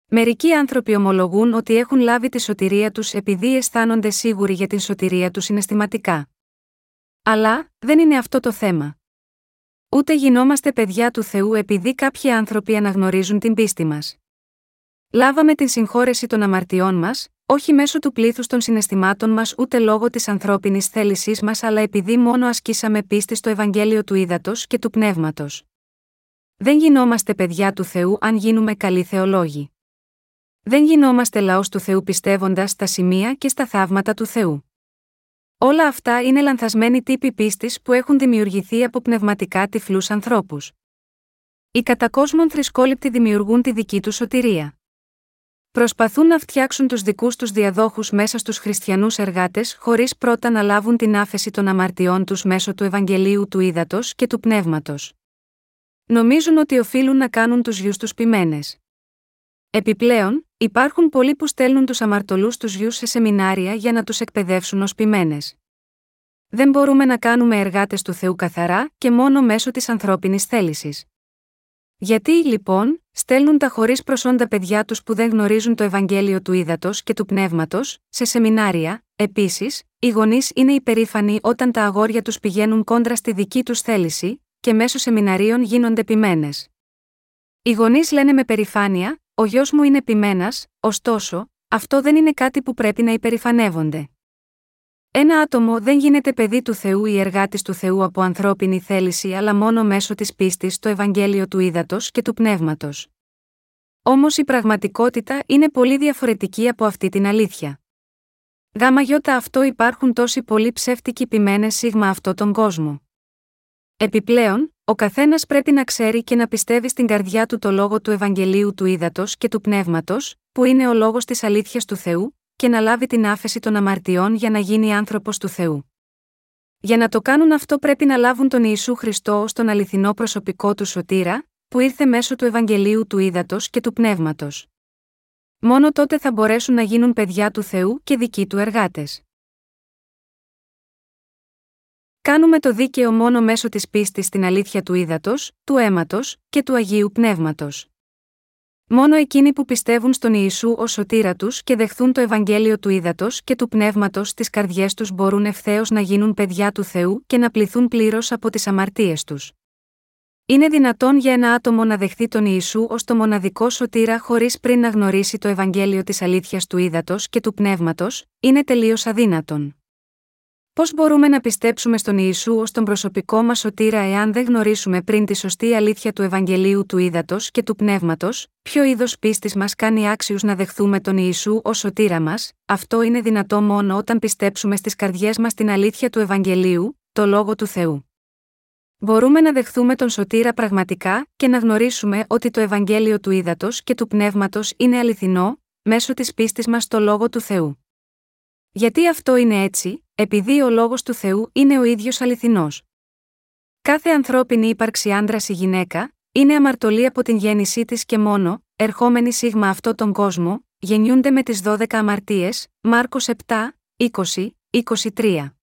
Μερικοί άνθρωποι ομολογούν ότι έχουν λάβει τη σωτηρία τους επειδή αισθάνονται σίγουροι για την σωτηρία τους συναισθηματικά. Αλλά, δεν είναι αυτό το θέμα. Ούτε γινόμαστε παιδιά του Θεού επειδή κάποιοι άνθρωποι αναγνωρίζουν την πίστη μας. Λάβαμε την συγχώρεση των αμαρτιών μας, όχι μέσω του πλήθους των συναισθημάτων μας ούτε λόγω της ανθρώπινης θέλησής μας αλλά επειδή μόνο ασκήσαμε πίστη στο Ευαγγέλιο του Ήδατος και του Πνεύματος. Δεν γινόμαστε παιδιά του Θεού αν γίνουμε καλοί θεολόγοι. Δεν γινόμαστε λαός του Θεού πιστεύοντας στα σημεία και στα θαύματα του Θεού. Όλα αυτά είναι λανθασμένοι τύποι πίστης που έχουν δημιουργηθεί από πνευματικά τυφλούς ανθρώπους. Οι κατακόσμων θρησκόληπτοι δημιουργούν τη δική τους σωτηρία. Προσπαθούν να φτιάξουν τους δικούς τους διαδόχους μέσα στους χριστιανούς εργάτες χωρίς πρώτα να λάβουν την άφεση των αμαρτιών τους μέσω του Ευαγγελίου του Ήδατος και του Πνεύματος. Νομίζουν ότι οφείλουν να κάνουν τους γιους τους ποιμένες. Επιπλέον, υπάρχουν πολλοί που στέλνουν τους αμαρτωλούς τους γιους σε σεμινάρια για να τους εκπαιδεύσουν ως ποιμένες. Δεν μπορούμε να κάνουμε εργάτες του Θεού καθαρά και μόνο μέσω της ανθρώπινης θέλησης. Γιατί, λοιπόν, στέλνουν τα χωρίς προσόντα παιδιά τους που δεν γνωρίζουν το Ευαγγέλιο του Ήδατος και του Πνεύματος, σε σεμινάρια, επίσης, οι γονείς είναι υπερήφανοι όταν τα αγόρια τους πηγαίνουν κόντρα στη δική τους θέληση, και μέσω σεμιναρίων γίνονται ποιμένες. Οι γονείς λένε με περηφάνεια: Ο γιος μου είναι ποιμένας, ωστόσο, αυτό δεν είναι κάτι που πρέπει να υπερηφανεύονται. Ένα άτομο δεν γίνεται παιδί του Θεού ή εργάτης του Θεού από ανθρώπινη θέληση αλλά μόνο μέσω της πίστης στο Ευαγγέλιο του Ήδατος και του Πνεύματος. Όμως η πραγματικότητα είναι πολύ διαφορετική από αυτή την αλήθεια. Γάμα γιώτα αυτό υπάρχουν τόσοι πολλοί ψεύτικοι ποιμένες σίγμα αυτό τον κόσμο. Επιπλέον, ο καθένας πρέπει να ξέρει και να πιστεύει στην καρδιά του το λόγο του Ευαγγελίου του Ήδατος και του Πνεύματος, που είναι ο λόγος της αλήθειας του Θεού, και να λάβει την άφεση των αμαρτιών για να γίνει άνθρωπος του Θεού. Για να το κάνουν αυτό πρέπει να λάβουν τον Ιησού Χριστό ω τον αληθινό προσωπικό του σωτήρα, που ήρθε μέσω του Ευαγγελίου του Ήδατος και του Πνεύματος. Μόνο τότε θα μπορέσουν να γίνουν παιδιά του Θεού και δικοί του εργάτες. Κάνουμε το δίκαιο μόνο μέσω της πίστης στην αλήθεια του ύδατο, του αίματος και του Αγίου Πνεύματος. Μόνο εκείνοι που πιστεύουν στον Ιησού ως σωτήρα τους και δεχθούν το Ευαγγέλιο του ύδατο και του πνεύματος στι καρδιές τους μπορούν ευθέως να γίνουν παιδιά του Θεού και να πληθούν πλήρως από τις αμαρτίες τους. Είναι δυνατόν για ένα άτομο να δεχθεί τον Ιησού ως το μοναδικό σωτήρα χωρίς πριν να γνωρίσει το Ευαγγέλιο της αλήθειας του ύδατο και του πνεύματος, είναι τελείως αδύνατον. Πώς μπορούμε να πιστέψουμε στον Ιησού ως τον προσωπικό μας σωτήρα εάν δεν γνωρίσουμε πριν τη σωστή αλήθεια του Ευαγγελίου του Ήδατος και του Πνεύματος, ποιο είδος πίστης μας κάνει άξιους να δεχθούμε τον Ιησού ως σωτήρα μας, αυτό είναι δυνατό μόνο όταν πιστέψουμε στις καρδιές μας την αλήθεια του Ευαγγελίου, το λόγο του Θεού. Μπορούμε να δεχθούμε τον σωτήρα πραγματικά και να γνωρίσουμε ότι το Ευαγγέλιο του Ήδατος και του Πνεύματος είναι αληθινό, μέσω της πίστης μας στο λόγο του Θεού. Γιατί αυτό είναι έτσι, επειδή ο λόγος του Θεού είναι ο ίδιος αληθινός. Κάθε ανθρώπινη ύπαρξη άντρας ή γυναίκα, είναι αμαρτωλή από την γέννησή της και μόνο, ερχόμενη σίγμα αυτό τον κόσμο, γεννιούνται με τις 12 αμαρτίες, Μάρκος 7, 20, 23.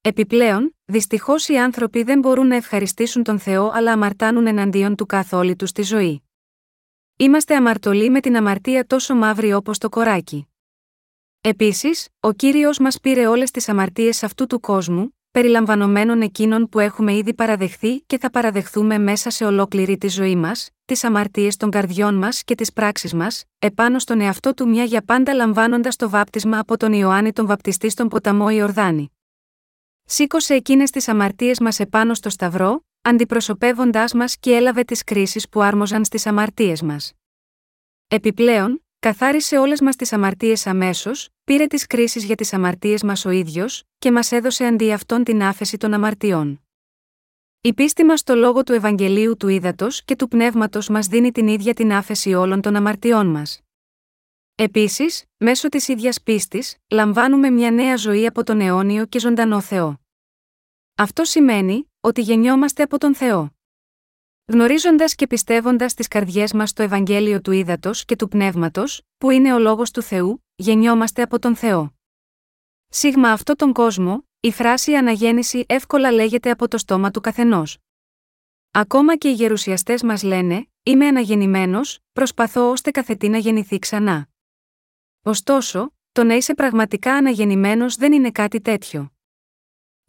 Επιπλέον, δυστυχώς οι άνθρωποι δεν μπορούν να ευχαριστήσουν τον Θεό αλλά αμαρτάνουν εναντίον του καθόλου τους στη ζωή. Είμαστε αμαρτωλοί με την αμαρτία τόσο μαύρη όπως το κοράκι. Επίσης, ο κύριος μας πήρε όλες τις αμαρτίες αυτού του κόσμου, περιλαμβανομένων εκείνων που έχουμε ήδη παραδεχθεί και θα παραδεχθούμε μέσα σε ολόκληρη τη ζωή μας, τις αμαρτίες των καρδιών μας και τις πράξεις μας, επάνω στον εαυτό του μια για πάντα λαμβάνοντας το βάπτισμα από τον Ιωάννη τον Βαπτιστή στον ποταμό Ιορδάνη. Σήκωσε εκείνες τις αμαρτίες μας επάνω στο Σταυρό, αντιπροσωπεύοντάς μας και έλαβε τις κρίσεις που άρμοζαν στις αμαρτίες μας. Επιπλέον, Καθάρισε όλες μας τις αμαρτίες αμέσως, πήρε τις κρίσεις για τις αμαρτίες μας ο ίδιος, και μας έδωσε αντί αυτών την άφεση των αμαρτιών. Η πίστη μας στο λόγο του Ευαγγελίου του Ήδατος και του Πνεύματος μας δίνει την ίδια την άφεση όλων των αμαρτιών μας. Επίσης, μέσω της ίδιας πίστης, λαμβάνουμε μια νέα ζωή από τον αιώνιο και ζωντανό Θεό. Αυτό σημαίνει ότι γεννιόμαστε από τον Θεό. Γνωρίζοντας και πιστεύοντας τις καρδιές μας το Ευαγγέλιο του Ήδατος και του Πνεύματος, που είναι ο λόγος του Θεού, γεννιόμαστε από τον Θεό. Σίγμα αυτό τον κόσμο, η φράση αναγέννηση εύκολα λέγεται από το στόμα του καθενός. Ακόμα και οι γερουσιαστές μας λένε: Είμαι αναγεννημένος, προσπαθώ ώστε καθετή να γεννηθεί ξανά. Ωστόσο, το να είσαι πραγματικά αναγεννημένος δεν είναι κάτι τέτοιο.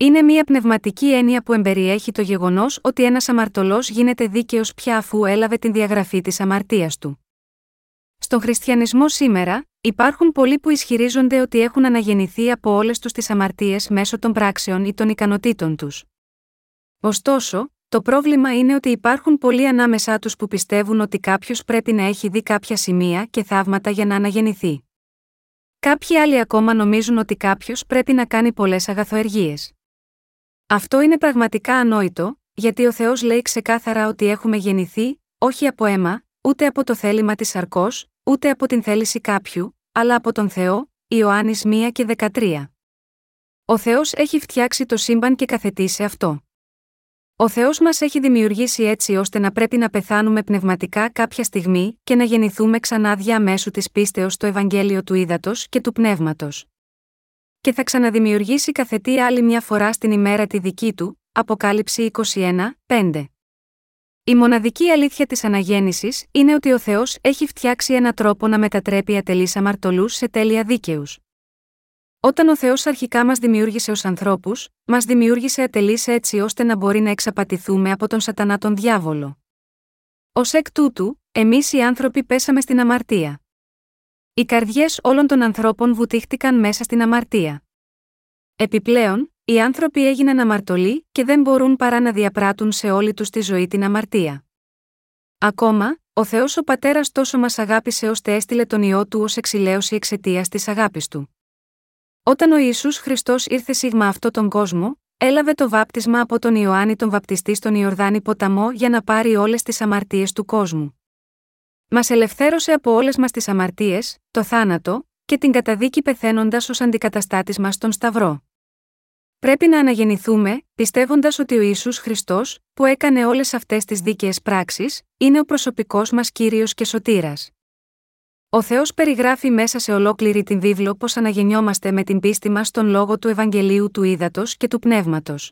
Είναι μια πνευματική έννοια που εμπεριέχει το γεγονός ότι ένας αμαρτωλός γίνεται δίκαιος πια αφού έλαβε την διαγραφή της αμαρτίας του. Στον χριστιανισμό σήμερα, υπάρχουν πολλοί που ισχυρίζονται ότι έχουν αναγεννηθεί από όλες τους τις αμαρτίες μέσω των πράξεων ή των ικανοτήτων τους. Ωστόσο, το πρόβλημα είναι ότι υπάρχουν πολλοί ανάμεσά τους που πιστεύουν ότι κάποιος πρέπει να έχει δει κάποια σημεία και θαύματα για να αναγεννηθεί. Κάποιοι άλλοι ακόμα νομίζουν ότι κάποιος πρέπει να κάνει πολλές αγαθοεργίες. Αυτό είναι πραγματικά ανόητο, γιατί ο Θεός λέει ξεκάθαρα ότι έχουμε γεννηθεί, όχι από αίμα, ούτε από το θέλημα της αρκό, ούτε από την θέληση κάποιου, αλλά από τον Θεό, Ιωάννης 1 και 13. Ο Θεός έχει φτιάξει το σύμπαν και καθετήσει αυτό. Ο Θεός μας έχει δημιουργήσει έτσι ώστε να πρέπει να πεθάνουμε πνευματικά κάποια στιγμή και να γεννηθούμε ξανά διαμέσου της πίστεως στο Ευαγγέλιο του Ήδατος και του Πνεύματος. Και θα ξαναδημιουργήσει καθετή άλλη μια φορά στην ημέρα τη δική του, Αποκάλυψη 21, 5. Η μοναδική αλήθεια της αναγέννησης είναι ότι ο Θεός έχει φτιάξει ένα τρόπο να μετατρέπει ατελείς αμαρτωλούς σε τέλεια δίκαιους. Όταν ο Θεός αρχικά μας δημιούργησε ως ανθρώπους, μας δημιούργησε ατελείς έτσι ώστε να μπορεί να εξαπατηθούμε από τον Σατανά τον διάβολο. Ω εκ τούτου, εμείς οι άνθρωποι πέσαμε στην αμαρτία. Οι καρδιές όλων των ανθρώπων βουτήχτηκαν μέσα στην αμαρτία. Επιπλέον, οι άνθρωποι έγιναν αμαρτωλοί και δεν μπορούν παρά να διαπράττουν σε όλη τους τη ζωή την αμαρτία. Ακόμα, ο Θεός ο Πατέρας τόσο μας αγάπησε ώστε έστειλε τον ιό του ως εξηλαίωση εξαιτίας της αγάπης του. Όταν ο Ιησούς Χριστός ήρθε σίγμα αυτό τον κόσμο, έλαβε το βάπτισμα από τον Ιωάννη τον Βαπτιστή στον Ιορδάνη ποταμό για να πάρει όλες τις αμαρτίες του κόσμου. Μας ελευθέρωσε από όλες μας τις αμαρτίες, το θάνατο, και την καταδίκη πεθαίνοντας ως αντικαταστάτης μας στον Σταυρό. Πρέπει να αναγεννηθούμε, πιστεύοντας ότι ο Ιησούς Χριστός, που έκανε όλες αυτές τις δίκαιες πράξεις, είναι ο προσωπικός μας κύριος και σωτήρας. Ο Θεός περιγράφει μέσα σε ολόκληρη την βίβλο πώς αναγεννιόμαστε με την πίστη μας στον λόγο του Ευαγγελίου του Ήδατος και του Πνεύματος.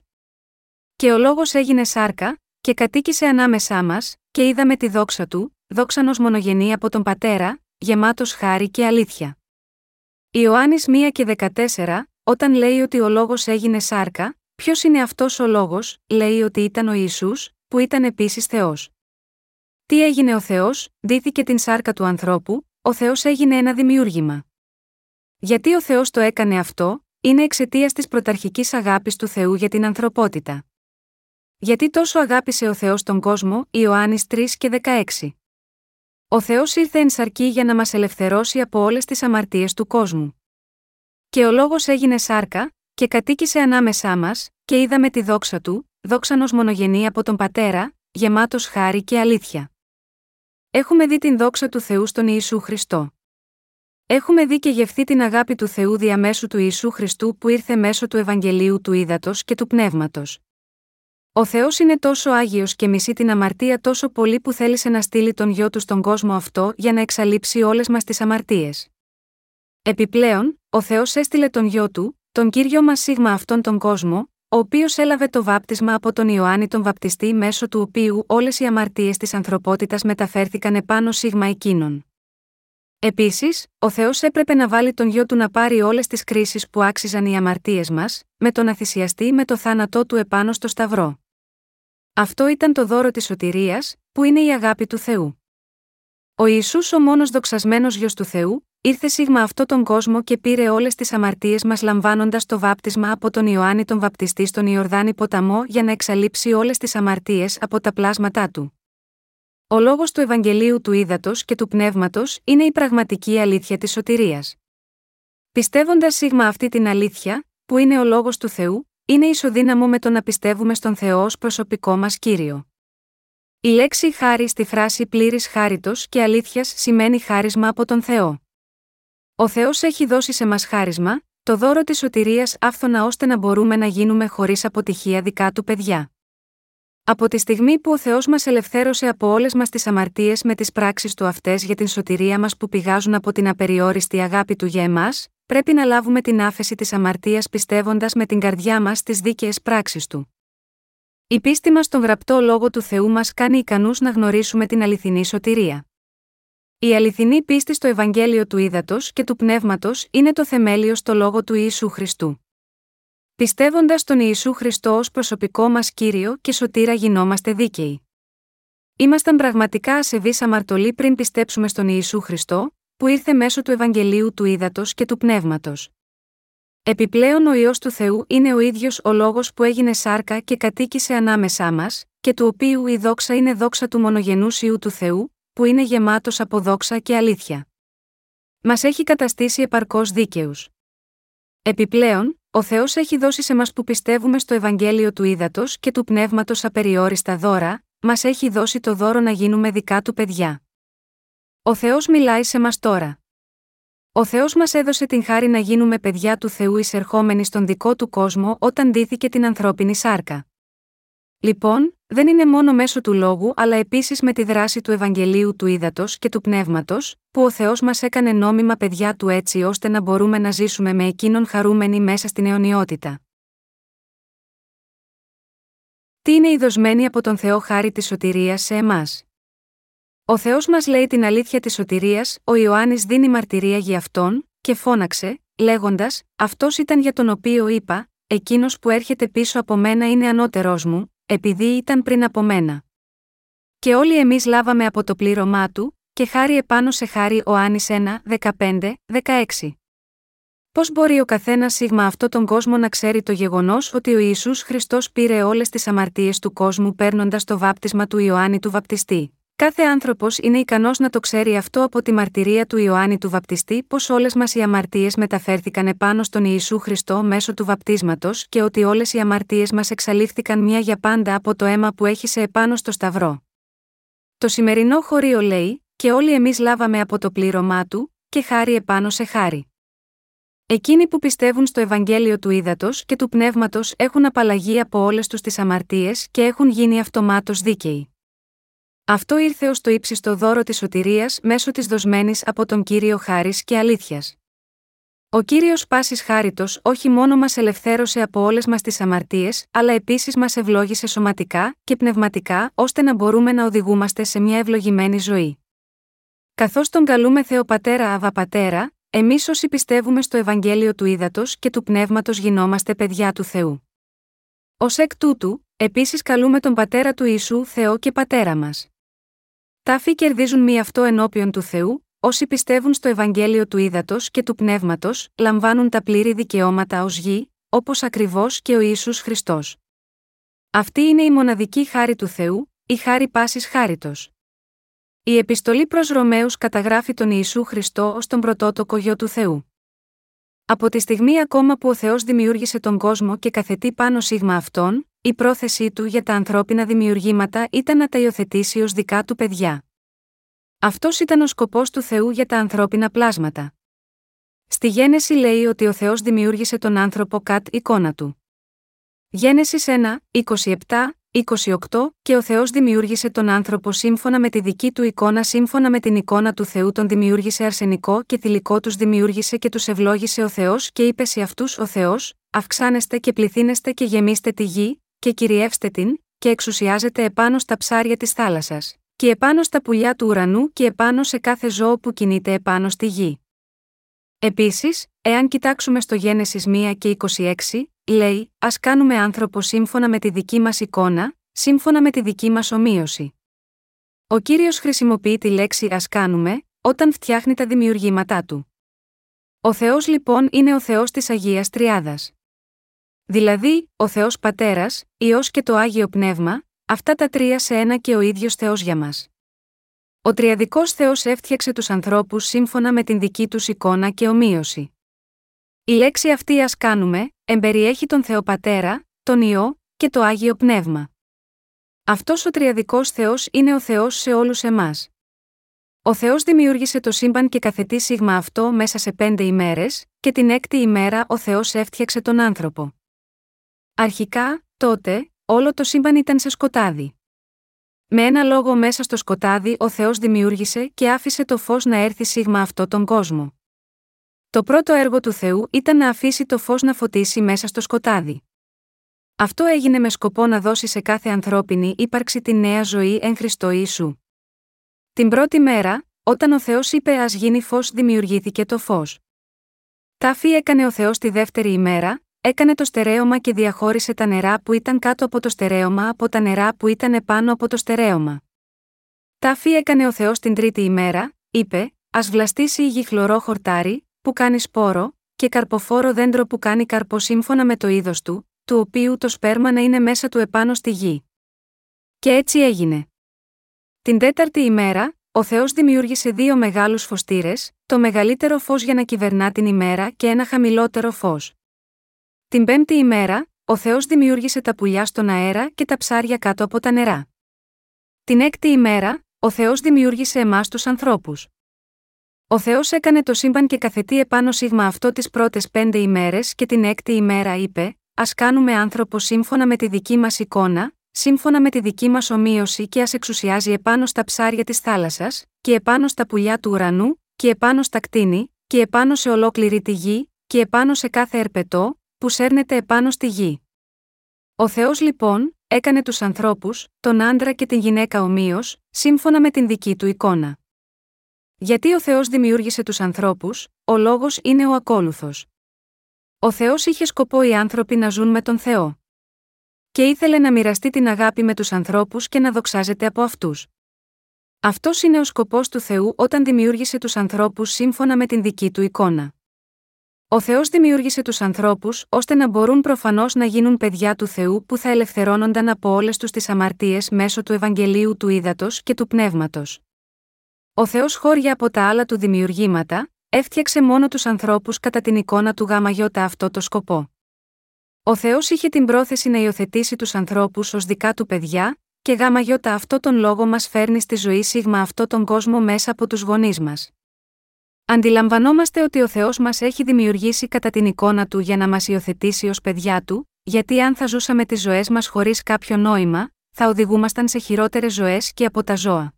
Και ο λόγος έγινε σάρκα, και κατοίκησε ανάμεσά μας, και είδαμε τη δόξα του, δόξανο μονογενή από τον Πατέρα, γεμάτος χάρη και αλήθεια. Ιωάννης 1 και 14, όταν λέει ότι ο λόγος έγινε σάρκα, ποιος είναι αυτός ο λόγος, λέει ότι ήταν ο Ιησούς, που ήταν επίσης Θεός. Τι έγινε ο Θεός, δίθηκε την σάρκα του ανθρώπου, ο Θεός έγινε ένα δημιούργημα. Γιατί ο Θεός το έκανε αυτό, είναι εξαιτίας της πρωταρχικής αγάπης του Θεού για την ανθρωπότητα. Γιατί τόσο αγάπησε ο Θεός τον κόσμο, Ιωάννης 3 και 16. Ο Θεός ήρθε εν σαρκή για να μας ελευθερώσει από όλες τις αμαρτίες του κόσμου. Και ο λόγος έγινε σάρκα, και κατοίκησε ανάμεσά μας, και είδαμε τη δόξα του, δόξανο μονογενή από τον Πατέρα, γεμάτος χάρη και αλήθεια. Έχουμε δει την δόξα του Θεού στον Ιησού Χριστό. Έχουμε δει και γευθεί την αγάπη του Θεού διαμέσου του Ιησού Χριστού που ήρθε μέσω του Ευαγγελίου του Ήδατος και του Πνεύματος. Ο Θεός είναι τόσο άγιος και μισεί την αμαρτία τόσο πολύ που θέλησε να στείλει τον γιο του στον κόσμο αυτό για να εξαλείψει όλες μας τις αμαρτίες. Επιπλέον, ο Θεός έστειλε τον γιο του, τον κύριο μας σίγμα αυτόν τον κόσμο, ο οποίος έλαβε το βάπτισμα από τον Ιωάννη τον Βαπτιστή μέσω του οποίου όλες οι αμαρτίες της ανθρωπότητας μεταφέρθηκαν επάνω σίγμα εκείνων. Επίσης, ο Θεός έπρεπε να βάλει τον γιο του να πάρει όλες τις κρίσεις που άξιζαν οι αμαρτίες μας, με τον αθυσιαστή με το θάνατό του επάνω στο Σταυρό. Αυτό ήταν το δώρο της σωτηρίας, που είναι η αγάπη του Θεού. Ο Ιησούς ο μόνος δοξασμένος γιος του Θεού, ήρθε σίγμα αυτό τον κόσμο και πήρε όλες τις αμαρτίες μας λαμβάνοντας το βάπτισμα από τον Ιωάννη τον Βαπτιστή στον Ιορδάνη ποταμό για να εξαλείψει όλες τις αμαρτίες από τα πλάσματά του. Ο λόγος του Ευαγγελίου του Ήδατος και του Πνεύματος είναι η πραγματική αλήθεια της σωτηρίας. Πιστεύοντας σίγμα αυτή την αλήθεια, που είναι ο λόγος του Θεού, είναι ισοδύναμο με το να πιστεύουμε στον Θεό ως προσωπικό μας κύριο. Η λέξη χάρη στη φράση πλήρης χάριτος και αλήθειας σημαίνει χάρισμα από τον Θεό. Ο Θεός έχει δώσει σε μας χάρισμα, το δώρο της σωτηρίας άφθονα ώστε να μπορούμε να γίνουμε χωρίς αποτυχία δικά του παιδιά. Από τη στιγμή που ο Θεός μας ελευθέρωσε από όλες μας τις αμαρτίες με τις πράξεις του αυτές για την σωτηρία μας που πηγάζουν από την απεριόριστη αγάπη του για εμά, πρέπει να λάβουμε την άφεση της αμαρτίας πιστεύοντας με την καρδιά μας τις δίκαιες πράξεις του. Η πίστη μας στον γραπτό λόγο του Θεού μας κάνει ικανούς να γνωρίσουμε την αληθινή σωτηρία. Η αληθινή πίστη στο Ευαγγέλιο του Ήδατος και του Πνεύματος είναι το θεμέλιο στο λόγο του Ιησού Χριστού. Πιστεύοντας τον Ιησού Χριστό ως προσωπικό μας κύριο και σωτήρα γινόμαστε δίκαιοι. Ήμασταν πραγματικά ασεβείς αμαρτωλοί πριν πιστέψουμε στον Ιησού Χριστό, που ήρθε μέσω του Ευαγγελίου του Ήδατος και του Πνεύματος. Επιπλέον ο ιό του Θεού είναι ο ίδιος ο λόγος που έγινε σάρκα και κατοίκησε ανάμεσά μας, και του οποίου η δόξα είναι δόξα του μονογενούς ιού του Θεού, που είναι γεμάτος από δόξα και αλήθεια. Μας έχει καταστήσει επαρκώς δίκαιους. Επιπλέον, ο Θεός έχει δώσει σε μας που πιστεύουμε στο Ευαγγέλιο του Ήδατος και του Πνεύματος απεριόριστα δώρα, μας έχει δώσει το δώρο να γίνουμε δικά του παιδιά. Ο Θεός μιλάει σε μας τώρα. Ο Θεός μας έδωσε την χάρη να γίνουμε παιδιά του Θεού εισερχόμενοι στον δικό του κόσμο όταν δίθηκε την ανθρώπινη σάρκα. Λοιπόν, δεν είναι μόνο μέσω του λόγου αλλά επίσης με τη δράση του Ευαγγελίου του Ήδατος και του Πνεύματος, που ο Θεός μας έκανε νόμιμα παιδιά του έτσι ώστε να μπορούμε να ζήσουμε με εκείνον χαρούμενοι μέσα στην αιωνιότητα. Τι είναι η δοσμένη από τον Θεό χάρη της σωτηρίας σε εμάς; Ο Θεός μας λέει την αλήθεια της σωτηρίας, ο Ιωάννης δίνει μαρτυρία για αυτόν, και φώναξε, λέγοντας: Αυτός ήταν για τον οποίο είπα: Εκείνος που έρχεται πίσω από μένα είναι ανώτερός μου, επειδή ήταν πριν από μένα. Και όλοι εμείς λάβαμε από το πλήρωμά του, και χάρη επάνω σε χάρη ο Άννη 1, 15, 16. Πώς μπορεί ο καθένας σίγμα αυτό τον κόσμο να ξέρει το γεγονός ότι ο Ισού Χριστός πήρε όλες τις αμαρτίες του κόσμου παίρνοντας το βάπτισμα του Ιωάννη του Βαπτιστή; Κάθε άνθρωπος είναι ικανός να το ξέρει αυτό από τη μαρτυρία του Ιωάννη του Βαπτιστή πως όλες μας οι αμαρτίες μεταφέρθηκαν επάνω στον Ιησού Χριστό μέσω του βαπτίσματος και ότι όλες οι αμαρτίες μας εξαλείφθηκαν μία για πάντα από το αίμα που έχει σε επάνω στο Σταυρό. Το σημερινό χωρίο λέει, και όλοι εμείς λάβαμε από το πλήρωμά του, και χάρη επάνω σε χάρη. Εκείνοι που πιστεύουν στο Ευαγγέλιο του Ήδατος και του Πνεύματος έχουν απαλλαγή από όλες τους τις αμαρτίες και έχουν γίνει αυτομάτως δίκαιοι. Αυτό ήρθε ως το ύψιστο δώρο της σωτηρίας μέσω της δοσμένης από τον κύριο Χάρης και Αλήθειας. Ο κύριος Πάσης Χάριτος όχι μόνο μας ελευθέρωσε από όλες μας τις αμαρτίες, αλλά επίσης μας ευλόγησε σωματικά και πνευματικά ώστε να μπορούμε να οδηγούμαστε σε μια ευλογημένη ζωή. Καθώς τον καλούμε Θεοπατέρα Αβα Πατέρα, εμείς όσοι πιστεύουμε στο Ευαγγέλιο του Ήδατος και του Πνεύματος γινόμαστε παιδιά του Θεού. Ω εκ τούτου, επίσης καλούμε τον Πατέρα του Ιησού Θεό και Πατέρα μας. Τάφοι κερδίζουν μη αυτό ενώπιον του Θεού, όσοι πιστεύουν στο Ευαγγέλιο του Ήδατος και του Πνεύματος, λαμβάνουν τα πλήρη δικαιώματα ως γη, όπως ακριβώς και ο ίσου Χριστός. Αυτή είναι η μοναδική χάρη του Θεού, η χάρη πάσης χάριτος. Η επιστολή προς Ρωμαίους καταγράφει τον Ιησού Χριστό ως τον πρωτότοκο γιο του Θεού. Από τη στιγμή ακόμα που ο Θεός δημιούργησε τον κόσμο και καθετεί πάνω σίγμα αυτόν, η πρόθεσή του για τα ανθρώπινα δημιουργήματα ήταν να τα υιοθετήσει ως δικά του παιδιά. Αυτός ήταν ο σκοπός του Θεού για τα ανθρώπινα πλάσματα. Στη Γένεση λέει ότι ο Θεός δημιούργησε τον άνθρωπο κατ' εικόνα του. Γένεσης 1, 27, 28 και ο Θεός δημιούργησε τον άνθρωπο σύμφωνα με τη δική του εικόνα σύμφωνα με την εικόνα του Θεού τον δημιούργησε αρσενικό και θηλυκό τους δημιούργησε και τους ευλόγησε ο Θεός και είπε σε αυτούς ο Θεός, αυξάνεστε και πληθύνεστε και γεμίστε τη γη, και κυριεύστε την, και εξουσιάζεται επάνω στα ψάρια της θάλασσας, και επάνω στα πουλιά του ουρανού και επάνω σε κάθε ζώο που κινείται επάνω στη γη. Επίσης, εάν κοιτάξουμε στο Γένεσης 1 και 26, λέει: Α κάνουμε άνθρωπο σύμφωνα με τη δική μας εικόνα, σύμφωνα με τη δική μας ομοίωση. Ο κύριος χρησιμοποιεί τη λέξη Α κάνουμε, όταν φτιάχνει τα δημιουργήματά του. Ο Θεός λοιπόν είναι ο Θεός της Αγίας Τριάδας. Δηλαδή, ο Θεός Πατέρας, Υιός και το Άγιο Πνεύμα, αυτά τα τρία σε ένα και ο ίδιος Θεός για μας. Ο Τριαδικός Θεός έφτιαξε τους ανθρώπους σύμφωνα με την δική τους εικόνα και ομοίωση. Η λέξη αυτή ας κάνουμε, εμπεριέχει τον Θεό Πατέρα, τον Υιό και το Άγιο Πνεύμα. Αυτός ο Τριαδικός Θεός είναι ο Θεός σε όλους εμάς. Ο Θεός δημιούργησε το σύμπαν και καθετή σίγμα αυτό μέσα σε πέντε ημέρες, και την έκτη ημέρα ο Θεός έφτιαξε τον άνθρωπο. Αρχικά, τότε, όλο το σύμπαν ήταν σε σκοτάδι. Με ένα λόγο μέσα στο σκοτάδι ο Θεός δημιούργησε και άφησε το φως να έρθει σίγμα αυτό τον κόσμο. Το πρώτο έργο του Θεού ήταν να αφήσει το φως να φωτίσει μέσα στο σκοτάδι. Αυτό έγινε με σκοπό να δώσει σε κάθε ανθρώπινη ύπαρξη τη νέα ζωή εν Χριστώ Ιησού. Την πρώτη μέρα, όταν ο Θεός είπε Α γίνει φως, δημιουργήθηκε το φως. Τάφη έκανε ο Θεός τη δεύτερη ημέρα, έκανε το στερέωμα και διαχώρισε τα νερά που ήταν κάτω από το στερέωμα από τα νερά που ήταν επάνω από το στερέωμα. Τάφη έκανε ο Θεός την τρίτη ημέρα, είπε: Α βλαστήσει η γη χλωρό χορτάρι, που κάνει σπόρο, και καρποφόρο δέντρο που κάνει καρπό σύμφωνα με το είδος του, του οποίου το σπέρμα να είναι μέσα του επάνω στη γη. Και έτσι έγινε. Την τέταρτη ημέρα, ο Θεός δημιούργησε δύο μεγάλους φωστήρες, το μεγαλύτερο φως για να κυβερνά την ημέρα και ένα χαμηλότερο φως. Την πέμπτη ημέρα, ο Θεός δημιούργησε τα πουλιά στον αέρα και τα ψάρια κάτω από τα νερά. Την έκτη ημέρα, ο Θεός δημιούργησε εμάς τους ανθρώπους. Ο Θεός έκανε το σύμπαν και καθετεί επάνω σίγμα αυτό τις πρώτες πέντε ημέρες και την έκτη ημέρα είπε: Α κάνουμε άνθρωπο σύμφωνα με τη δική μας εικόνα, σύμφωνα με τη δική μας ομοίωση και ας εξουσιάζει επάνω στα ψάρια της θάλασσας, και επάνω στα πουλιά του ουρανού, και επάνω στα κτίνη, και επάνω σε ολόκληρη τη γη, και επάνω σε κάθε ερπετό, που σέρνεται επάνω στη γη. Ο Θεός λοιπόν, έκανε τους ανθρώπους, τον άντρα και την γυναίκα ομοίως, σύμφωνα με την δική του εικόνα. Γιατί ο Θεός δημιούργησε τους ανθρώπους, ο λόγος είναι ο ακόλουθος. Ο Θεός είχε σκοπό οι άνθρωποι να ζουν με τον Θεό. Και ήθελε να μοιραστεί την αγάπη με τους ανθρώπους και να δοξάζεται από αυτούς. Αυτός είναι ο σκοπός του Θεού όταν δημιούργησε τους ανθρώπους σύμφωνα με την δική του εικόνα. Ο Θεός δημιούργησε τους ανθρώπους ώστε να μπορούν προφανώς να γίνουν παιδιά του Θεού που θα ελευθερώνονταν από όλες τους τις αμαρτίες μέσω του Ευαγγελίου του Ήδατος και του Πνεύματος. Ο Θεός χώρια από τα άλλα του δημιουργήματα, έφτιαξε μόνο τους ανθρώπους κατά την εικόνα του γιώτα αυτό το σκοπό. Ο Θεός είχε την πρόθεση να υιοθετήσει τους ανθρώπους ως δικά του παιδιά, και γιώτα αυτό τον λόγο μας φέρνει στη ζωή σίγμα αυτό τον κόσμο μέσα από τους γονείς μας. Αντιλαμβανόμαστε ότι ο Θεός μας έχει δημιουργήσει κατά την εικόνα του για να μας υιοθετήσει ως παιδιά του, γιατί αν θα ζούσαμε τις ζωές μας χωρίς κάποιο νόημα, θα οδηγούμασταν σε χειρότερες ζωές και από τα ζώα.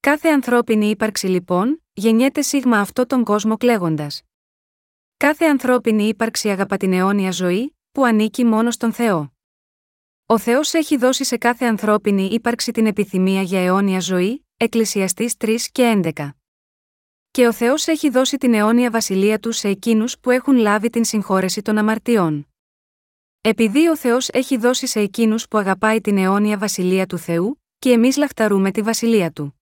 Κάθε ανθρώπινη ύπαρξη λοιπόν, γεννιέται σίγμα αυτό τον κόσμο κλαίγοντας. Κάθε ανθρώπινη ύπαρξη αγαπά την αιώνια ζωή, που ανήκει μόνο στον Θεό. Ο Θεός έχει δώσει σε κάθε ανθρώπινη ύπαρξη την επιθυμία για αιώνια ζωή, Εκκλησιαστής 3 και 11. Και ο Θεός έχει δώσει την αιώνια βασιλεία τους σε εκείνους που έχουν λάβει την συγχώρεση των αμαρτιών. Επειδή ο Θεός έχει δώσει σε εκείνους που αγαπάει την αιώνια βασιλεία του Θεού, και εμείς λαχταρούμε τη βασιλεία του.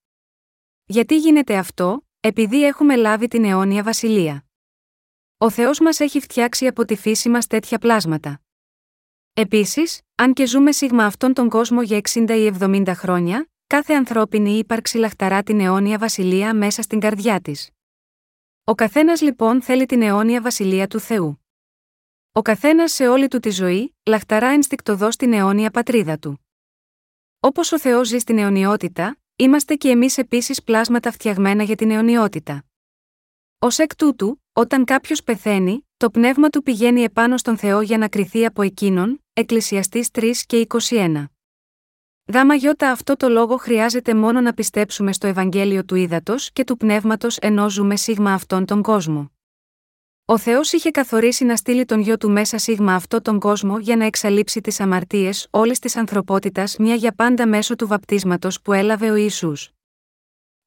Γιατί γίνεται αυτό, επειδή έχουμε λάβει την αιώνια βασιλεία. Ο Θεός μας έχει φτιάξει από τη φύση μας τέτοια πλάσματα. Επίσης, αν και ζούμε σίγμα αυτόν τον κόσμο για 60 ή 70 χρόνια, κάθε ανθρώπινη ύπαρξη λαχταρά την αιώνια βασιλεία μέσα στην καρδιά της. Ο καθένας λοιπόν θέλει την αιώνια βασιλεία του Θεού. Ο καθένας σε όλη του τη ζωή, λαχταρά ενστικτοδός την αιώνια πατρίδα του. Όπως ο Θεός ζει στην αιωνιότητα, είμαστε και εμείς επίσης πλάσματα φτιαγμένα για την αιωνιότητα. Ω εκ τούτου, όταν κάποιος πεθαίνει, το πνεύμα του πηγαίνει επάνω στον Θεό για να κριθεί από εκείνον, Εκκλησιαστής 3 και 21. Γάμα γιώτα αυτό το λόγο χρειάζεται μόνο να πιστέψουμε στο Ευαγγέλιο του Ήδατος και του Πνεύματος ενώ ζούμε σίγμα αυτόν τον κόσμο. Ο Θεός είχε καθορίσει να στείλει τον γιο του μέσα σίγμα αυτόν τον κόσμο για να εξαλείψει τις αμαρτίες όλης της ανθρωπότητας μια για πάντα μέσω του βαπτίσματος που έλαβε ο Ισού.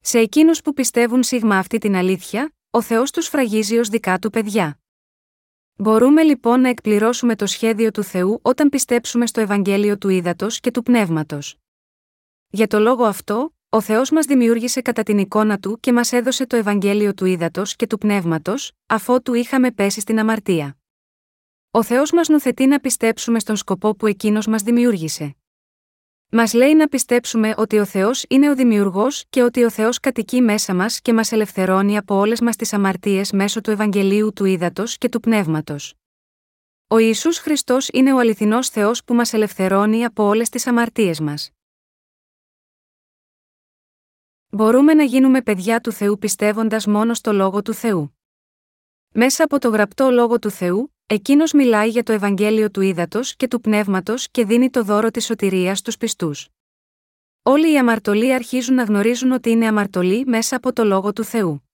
Σε εκείνους που πιστεύουν σίγμα αυτή την αλήθεια, ο Θεός τους φραγίζει ως δικά του παιδιά. Μπορούμε λοιπόν να εκπληρώσουμε το σχέδιο του Θεού όταν πιστέψουμε στο Ευαγγέλιο του Ήδατος και του Πνεύματος. Για το λόγο αυτό, ο Θεός μας δημιούργησε κατά την εικόνα του και μας έδωσε το Ευαγγέλιο του Ήδατος και του Πνεύματος, αφότου είχαμε πέσει στην αμαρτία. Ο Θεός μας νουθετεί να πιστέψουμε στον σκοπό που εκείνος μας δημιούργησε. Μας λέει να πιστέψουμε ότι ο Θεός είναι ο Δημιουργός και ότι ο Θεός κατοικεί μέσα μας και μας ελευθερώνει από όλες μας τις αμαρτίες μέσω του Ευαγγελίου του Ήδατος και του Πνεύματος. Ο Ισού Χριστός είναι ο αληθινός Θεός που μας ελευθερώνει από όλες τις αμαρτίες μας. Μπορούμε να γίνουμε παιδιά του Θεού πιστεύοντας μόνο στο λόγο του Θεού. Μέσα από το γραπτό λόγο του Θεού, Εκείνος μιλάει για το Ευαγγέλιο του ύδατο και του πνεύματος και δίνει το δώρο της σωτηρίας στους πιστούς. Όλοι οι αμαρτωλοί αρχίζουν να γνωρίζουν ότι είναι αμαρτωλοί μέσα από το λόγο του Θεού.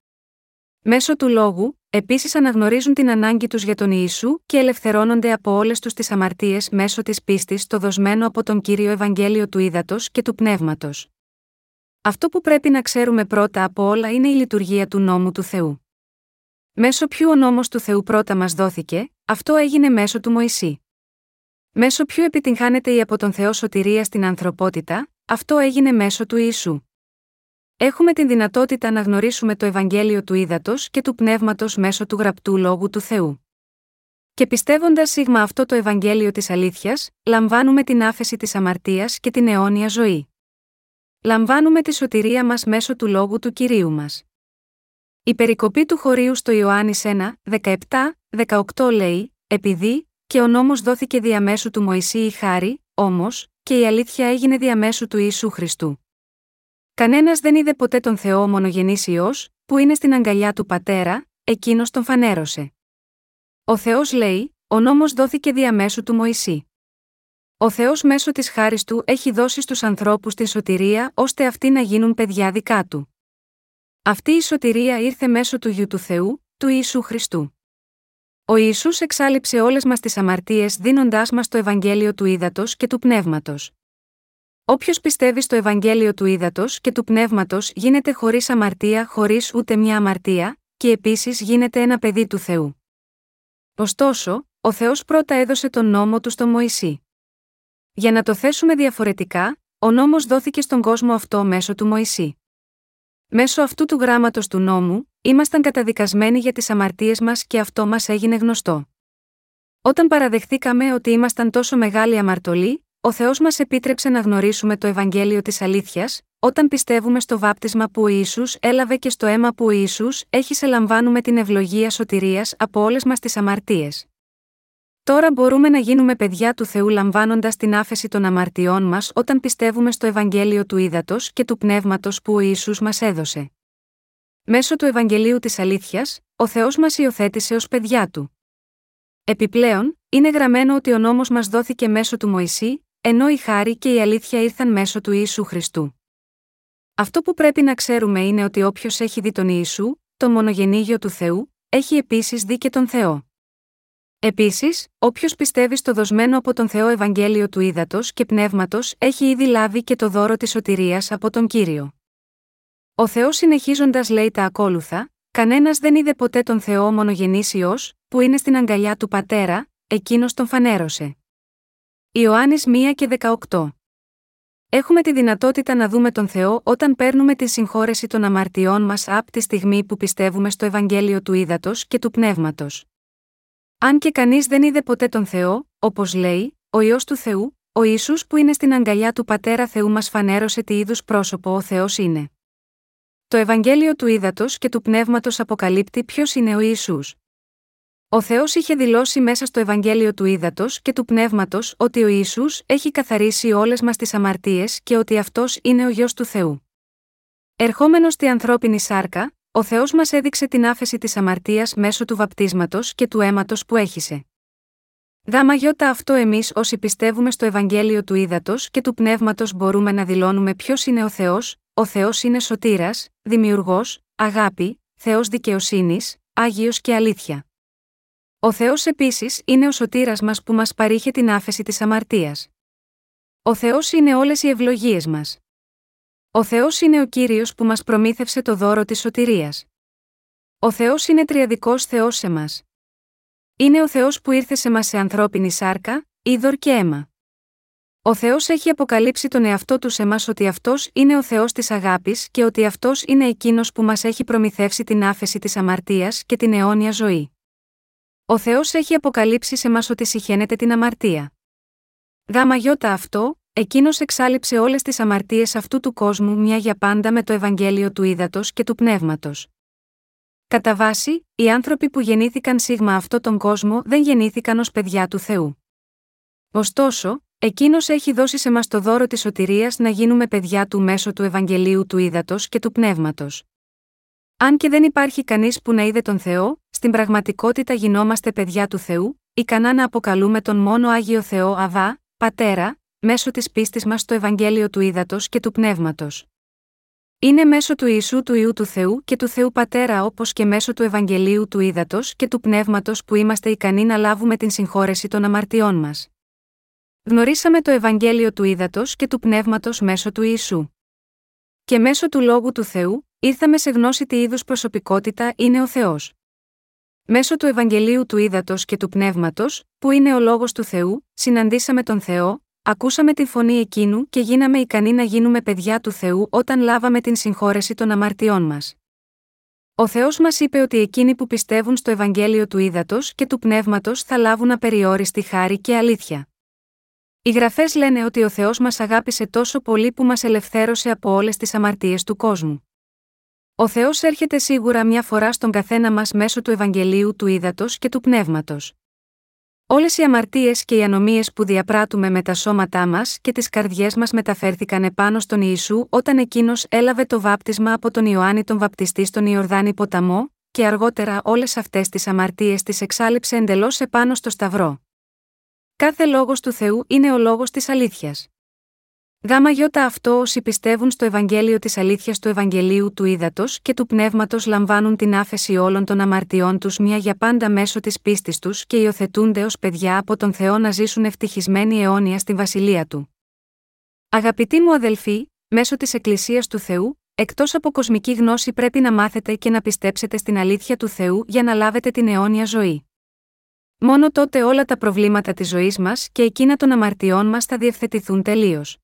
Μέσω του λόγου, επίσης αναγνωρίζουν την ανάγκη τους για τον Ιησού και ελευθερώνονται από όλες τους τις αμαρτίες μέσω της πίστης στο δοσμένο από τον κύριο Ευαγγέλιο του ύδατο και του πνεύματος. Αυτό που πρέπει να ξέρουμε πρώτα από όλα είναι η λειτουργία του νόμου του Θεού. Μέσω ποιου ο νόμος του Θεού πρώτα μας δόθηκε, αυτό έγινε μέσω του Μωυσή. Μέσω ποιου επιτυγχάνεται η από τον Θεό σωτηρία στην ανθρωπότητα, αυτό έγινε μέσω του Ιησού. Έχουμε την δυνατότητα να γνωρίσουμε το Ευαγγέλιο του Ήδατος και του Πνεύματος μέσω του γραπτού λόγου του Θεού. Και πιστεύοντας σίγμα αυτό το Ευαγγέλιο της αλήθειας, λαμβάνουμε την άφεση της αμαρτίας και την αιώνια ζωή. Λαμβάνουμε τη σωτηρία μας μέσω του λόγου του κυρίου μας. Η περικοπή του χωρίου στο Ιωάννης 1, 17, 18 λέει, επειδή, και ο νόμος δόθηκε διαμέσου του Μωυσή η χάρη, όμως, και η αλήθεια έγινε διαμέσου του Ιησού Χριστού. Κανένας δεν είδε ποτέ τον Θεό μονογενή ιό, που είναι στην αγκαλιά του πατέρα, εκείνος τον φανέρωσε. Ο Θεός λέει, ο νόμος δόθηκε διαμέσου του Μωυσή. Ο Θεός μέσω της χάρης του έχει δώσει στους ανθρώπους την σωτηρία ώστε αυτοί να γίνουν παιδιά δικά του. Αυτή η σωτηρία ήρθε μέσω του γιου του Θεού, του Ιησού Χριστού. Ο Ιησούς εξάλληψε όλες μας τις αμαρτίες δίνοντάς μας το Ευαγγέλιο του Ήδατος και του Πνεύματος. Όποιος πιστεύει στο Ευαγγέλιο του Ήδατος και του Πνεύματος γίνεται χωρίς αμαρτία χωρίς ούτε μια αμαρτία και επίσης γίνεται ένα παιδί του Θεού. Ωστόσο, ο Θεός πρώτα έδωσε τον νόμο του στον Μωυσή. Για να το θέσουμε διαφορετικά, ο νόμος δόθηκε στον κόσμο αυτό μέσω του Μωυσή. Μέσω αυτού του γράμματος του νόμου, ήμασταν καταδικασμένοι για τις αμαρτίες μας και αυτό μας έγινε γνωστό. Όταν παραδεχθήκαμε ότι ήμασταν τόσο μεγάλοι αμαρτωλοί, ο Θεός μας επίτρεψε να γνωρίσουμε το Ευαγγέλιο της αλήθειας, όταν πιστεύουμε στο βάπτισμα που ο Ιησούς έλαβε και στο αίμα που ο Ιησούς έχει σε λαμβάνουμε την ευλογία σωτηρίας από όλες μας τις αμαρτίες. Τώρα μπορούμε να γίνουμε παιδιά του Θεού λαμβάνοντας την άφεση των αμαρτιών μας όταν πιστεύουμε στο Ευαγγέλιο του Ήδατος και του Πνεύματος που ο Ιησούς μας έδωσε. Μέσω του Ευαγγελίου της Αλήθειας, ο Θεός μας υιοθέτησε ως παιδιά του. Επιπλέον, είναι γραμμένο ότι ο νόμος μας δόθηκε μέσω του Μωυσή, ενώ η χάρη και η αλήθεια ήρθαν μέσω του Ιησού Χριστού. Αυτό που πρέπει να ξέρουμε είναι ότι όποιος έχει δει τον Ιησού, το μονογενήγιο του Θεού, έχει επίσης δει και τον Θεό. Επίσης, όποιος πιστεύει στο δοσμένο από τον Θεό Ευαγγέλιο του Ήδατος και Πνεύματος έχει ήδη λάβει και το δώρο της σωτηρίας από τον κύριο. Ο Θεός συνεχίζοντας λέει τα ακόλουθα: Κανένας δεν είδε ποτέ τον Θεό μονογενήσιος, που είναι στην αγκαλιά του πατέρα, εκείνος τον φανέρωσε. Ιωάννης 1 και 18. Έχουμε τη δυνατότητα να δούμε τον Θεό όταν παίρνουμε τη συγχώρεση των αμαρτιών μας από τη στιγμή που πιστεύουμε στο Ευαγγέλιο του Ήδατος και του Πνεύματος. Αν και κανείς δεν είδε ποτέ τον Θεό, όπως λέει, ο ιό του Θεού, ο ίσου που είναι στην αγκαλιά του πατέρα Θεού μας φανέρωσε τι είδους πρόσωπο ο Θεός είναι. Το Ευαγγέλιο του Ήδατος και του Πνεύματος αποκαλύπτει ποιος είναι ο Ισού. Ο Θεός είχε δηλώσει μέσα στο Ευαγγέλιο του Ήδατος και του Πνεύματος ότι ο Ισού έχει καθαρίσει όλες μας τις αμαρτίες και ότι αυτός είναι ο γιο του Θεού. Ερχόμενος στη ανθρώπινη σάρκα, ο Θεός μας έδειξε την άφεση της αμαρτίας μέσω του βαπτίσματος και του αίματος που έχησε. Γάμα γιώτα αυτό εμείς όσοι πιστεύουμε στο Ευαγγέλιο του Ήδατος και του Πνεύματος μπορούμε να δηλώνουμε ποιος είναι ο Θεός, ο Θεός είναι σωτήρας, δημιουργός, αγάπη, Θεός δικαιοσύνης, Άγιος και αλήθεια. Ο Θεός επίσης είναι ο σωτήρας μας που μας παρήχε την άφεση της αμαρτίας. Ο Θεός είναι όλες οι ευλογίες μας. Ο Θεός είναι ο κύριος που μας προμήθευσε το δώρο της σωτηρίας. Ο Θεός είναι τριαδικός Θεός σε μας. Είναι ο Θεός που ήρθε σε μας σε ανθρώπινη σάρκα, είδωρ και αίμα. Ο Θεός έχει αποκαλύψει τον εαυτό του σε μας ότι αυτός είναι ο Θεός της αγάπης και ότι αυτός είναι εκείνος που μας έχει προμηθεύσει την άφεση της αμαρτίας και την αιώνια ζωή. Ο Θεός έχει αποκαλύψει σε μας ότι συχαίνεται την αμαρτία. Γάμα γιώτα αυτό, Εκείνος εξάλληψε όλες τις αμαρτίες αυτού του κόσμου μια για πάντα με το Ευαγγέλιο του Ήδατος και του Πνεύματος. Κατά βάση, οι άνθρωποι που γεννήθηκαν σίγμα αυτό τον κόσμο δεν γεννήθηκαν ως παιδιά του Θεού. Ωστόσο, εκείνος έχει δώσει σε μας το δώρο της σωτηρίας να γίνουμε παιδιά του μέσω του Ευαγγελίου του Ήδατος και του Πνεύματος. Αν και δεν υπάρχει κανείς που να είδε τον Θεό, στην πραγματικότητα γινόμαστε παιδιά του Θεού, ικανά να αποκαλούμε τον μόνο Άγιο Θεό Αβά, Πατέρα, μέσω της πίστης μας στο Ευαγγέλιο του Ήδατος και του Πνεύματος. Είναι μέσω του Ιησού του Ιού του Θεού και του Θεού Πατέρα όπως και μέσω του Ευαγγελίου του Ήδατος και του Πνεύματος που είμαστε ικανοί να λάβουμε την συγχώρεση των αμαρτιών μας. Γνωρίσαμε το Ευαγγέλιο του Ήδατος και του Πνεύματος μέσω του Ιησού. Και μέσω του λόγου του Θεού, ήρθαμε σε γνώση τι είδους προσωπικότητα είναι ο Θεός. Μέσω του Ευαγγελίου του Ήδατος και του Πνεύματος, που είναι ο λόγος του Θεού, συναντήσαμε τον Θεό, Ακούσαμε τη φωνή εκείνου και γίναμε ικανοί να γίνουμε παιδιά του Θεού όταν λάβαμε την συγχώρεση των αμαρτιών μας. Ο Θεός μας είπε ότι εκείνοι που πιστεύουν στο Ευαγγέλιο του Ήδατος και του Πνεύματος θα λάβουν απεριόριστη χάρη και αλήθεια. Οι γραφές λένε ότι ο Θεός μας αγάπησε τόσο πολύ που μας ελευθέρωσε από όλες τις αμαρτίες του κόσμου. Ο Θεός έρχεται σίγουρα μια φορά στον καθένα μας μέσω του Ευαγγελίου του Ήδατος και του Πνεύματος. Όλες οι αμαρτίες και οι ανομίες που διαπράττουμε με τα σώματά μας και τις καρδιές μας μεταφέρθηκαν επάνω στον Ιησού όταν εκείνος έλαβε το βάπτισμα από τον Ιωάννη τον Βαπτιστή στον Ιορδάνη ποταμό, και αργότερα όλες αυτές τις αμαρτίες τις εξάλληψε εντελώς επάνω στο Σταυρό. Κάθε λόγος του Θεού είναι ο λόγος της αλήθειας. Γάμα γιώτα αυτό όσοι πιστεύουν στο Ευαγγέλιο της αλήθειας του Ευαγγελίου του Ήδατος και του Πνεύματος λαμβάνουν την άφεση όλων των αμαρτιών τους μια για πάντα μέσω της πίστης τους και υιοθετούνται ως παιδιά από τον Θεό να ζήσουν ευτυχισμένοι αιώνια στη βασιλεία του. Αγαπητοί μου αδελφοί, μέσω της Εκκλησίας του Θεού, εκτός από κοσμική γνώση πρέπει να μάθετε και να πιστέψετε στην αλήθεια του Θεού για να λάβετε την αιώνια ζωή. Μόνο τότε όλα τα προβλήματα της ζωής μας και εκείνα των αμαρτιών μας θα διευθετηθούν τελείως.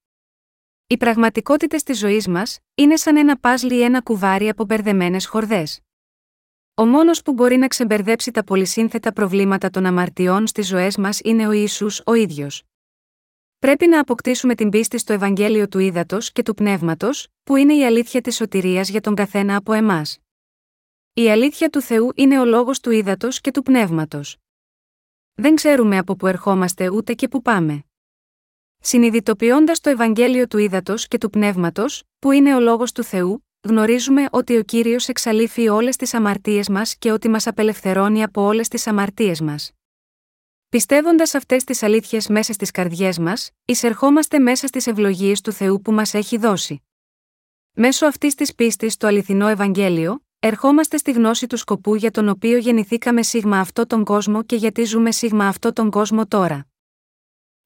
Οι πραγματικότητες της ζωής μας είναι σαν ένα πάζλι ή ένα κουβάρι από μπερδεμένες χορδές. Ο μόνος που μπορεί να ξεμπερδέψει τα πολυσύνθετα προβλήματα των αμαρτιών στις ζωές μας είναι ο Ισού ο ίδιος. Πρέπει να αποκτήσουμε την πίστη στο Ευαγγέλιο του Ήδατος και του Πνεύματος, που είναι η αλήθεια της σωτηρίας για τον καθένα από εμάς. Η αλήθεια του Θεού είναι ο λόγος του Ήδατος και του Πνεύματος. Δεν ξέρουμε από πού ερχόμαστε ούτε και πού πάμε. Συνειδητοποιώντας το Ευαγγέλιο του Ήδατος και του Πνεύματος, που είναι ο λόγος του Θεού, γνωρίζουμε ότι ο κύριος εξαλείφει όλες τις αμαρτίες μας και ότι μας απελευθερώνει από όλες τις αμαρτίες μας. Πιστεύοντας αυτές τις αλήθειες μέσα στις καρδιές μας, εισερχόμαστε μέσα στις ευλογίες του Θεού που μας έχει δώσει. Μέσω αυτής της πίστης στο αληθινό Ευαγγέλιο, ερχόμαστε στη γνώση του σκοπού για τον οποίο γεννηθήκαμε σίγμα αυτό τον κόσμο και γιατί ζούμε σίγμα αυτό τον κόσμο τώρα.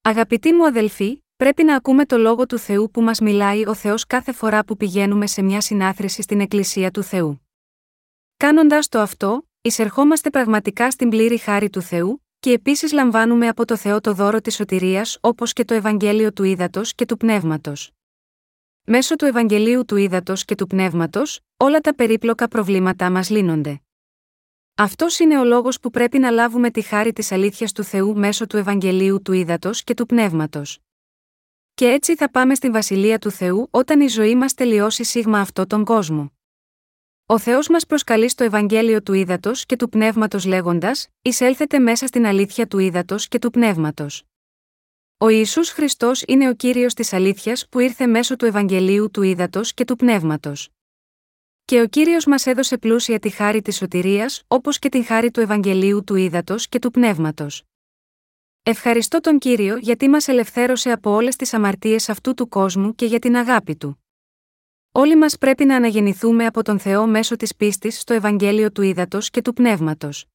Αγαπητοί μου αδελφοί, πρέπει να ακούμε το λόγο του Θεού που μας μιλάει ο Θεός κάθε φορά που πηγαίνουμε σε μια συνάθρηση στην Εκκλησία του Θεού. Κάνοντας το αυτό, εισερχόμαστε πραγματικά στην πλήρη χάρη του Θεού, και επίσης λαμβάνουμε από το Θεό το δώρο της σωτηρίας όπως και το Ευαγγέλιο του Ήδατος και του Πνεύματος. Μέσω του Ευαγγελίου του Ήδατος και του Πνεύματος, όλα τα περίπλοκα προβλήματά μας λύνονται. Αυτός είναι ο λόγος που πρέπει να λάβουμε τη χάρη της αλήθειας του Θεού μέσω του Ευαγγελίου του Ήδατος και του Πνεύματος. Και έτσι θα πάμε στην βασιλεία του Θεού όταν η ζωή μας τελειώσει σίγμα αυτό τον κόσμο. Ο Θεός μας προσκαλεί στο Ευαγγέλιο του Ήδατος και του Πνεύματος λέγοντας: Εισέλθετε μέσα στην αλήθεια του Ήδατος και του Πνεύματος. Ο Ιησούς Χριστός είναι ο κύριος της αλήθειας που ήρθε μέσω του Ευαγγελίου του Ήδατος και του Πνεύματος. Και ο κύριος μας έδωσε πλούσια τη χάρη της σωτηρίας, όπως και την χάρη του Ευαγγελίου του Ήδατος και του Πνεύματος. Ευχαριστώ τον κύριο γιατί μας ελευθέρωσε από όλες τις αμαρτίες αυτού του κόσμου και για την αγάπη του. Όλοι μας πρέπει να αναγεννηθούμε από τον Θεό μέσω της πίστης στο Ευαγγέλιο του Ήδατος και του Πνεύματος.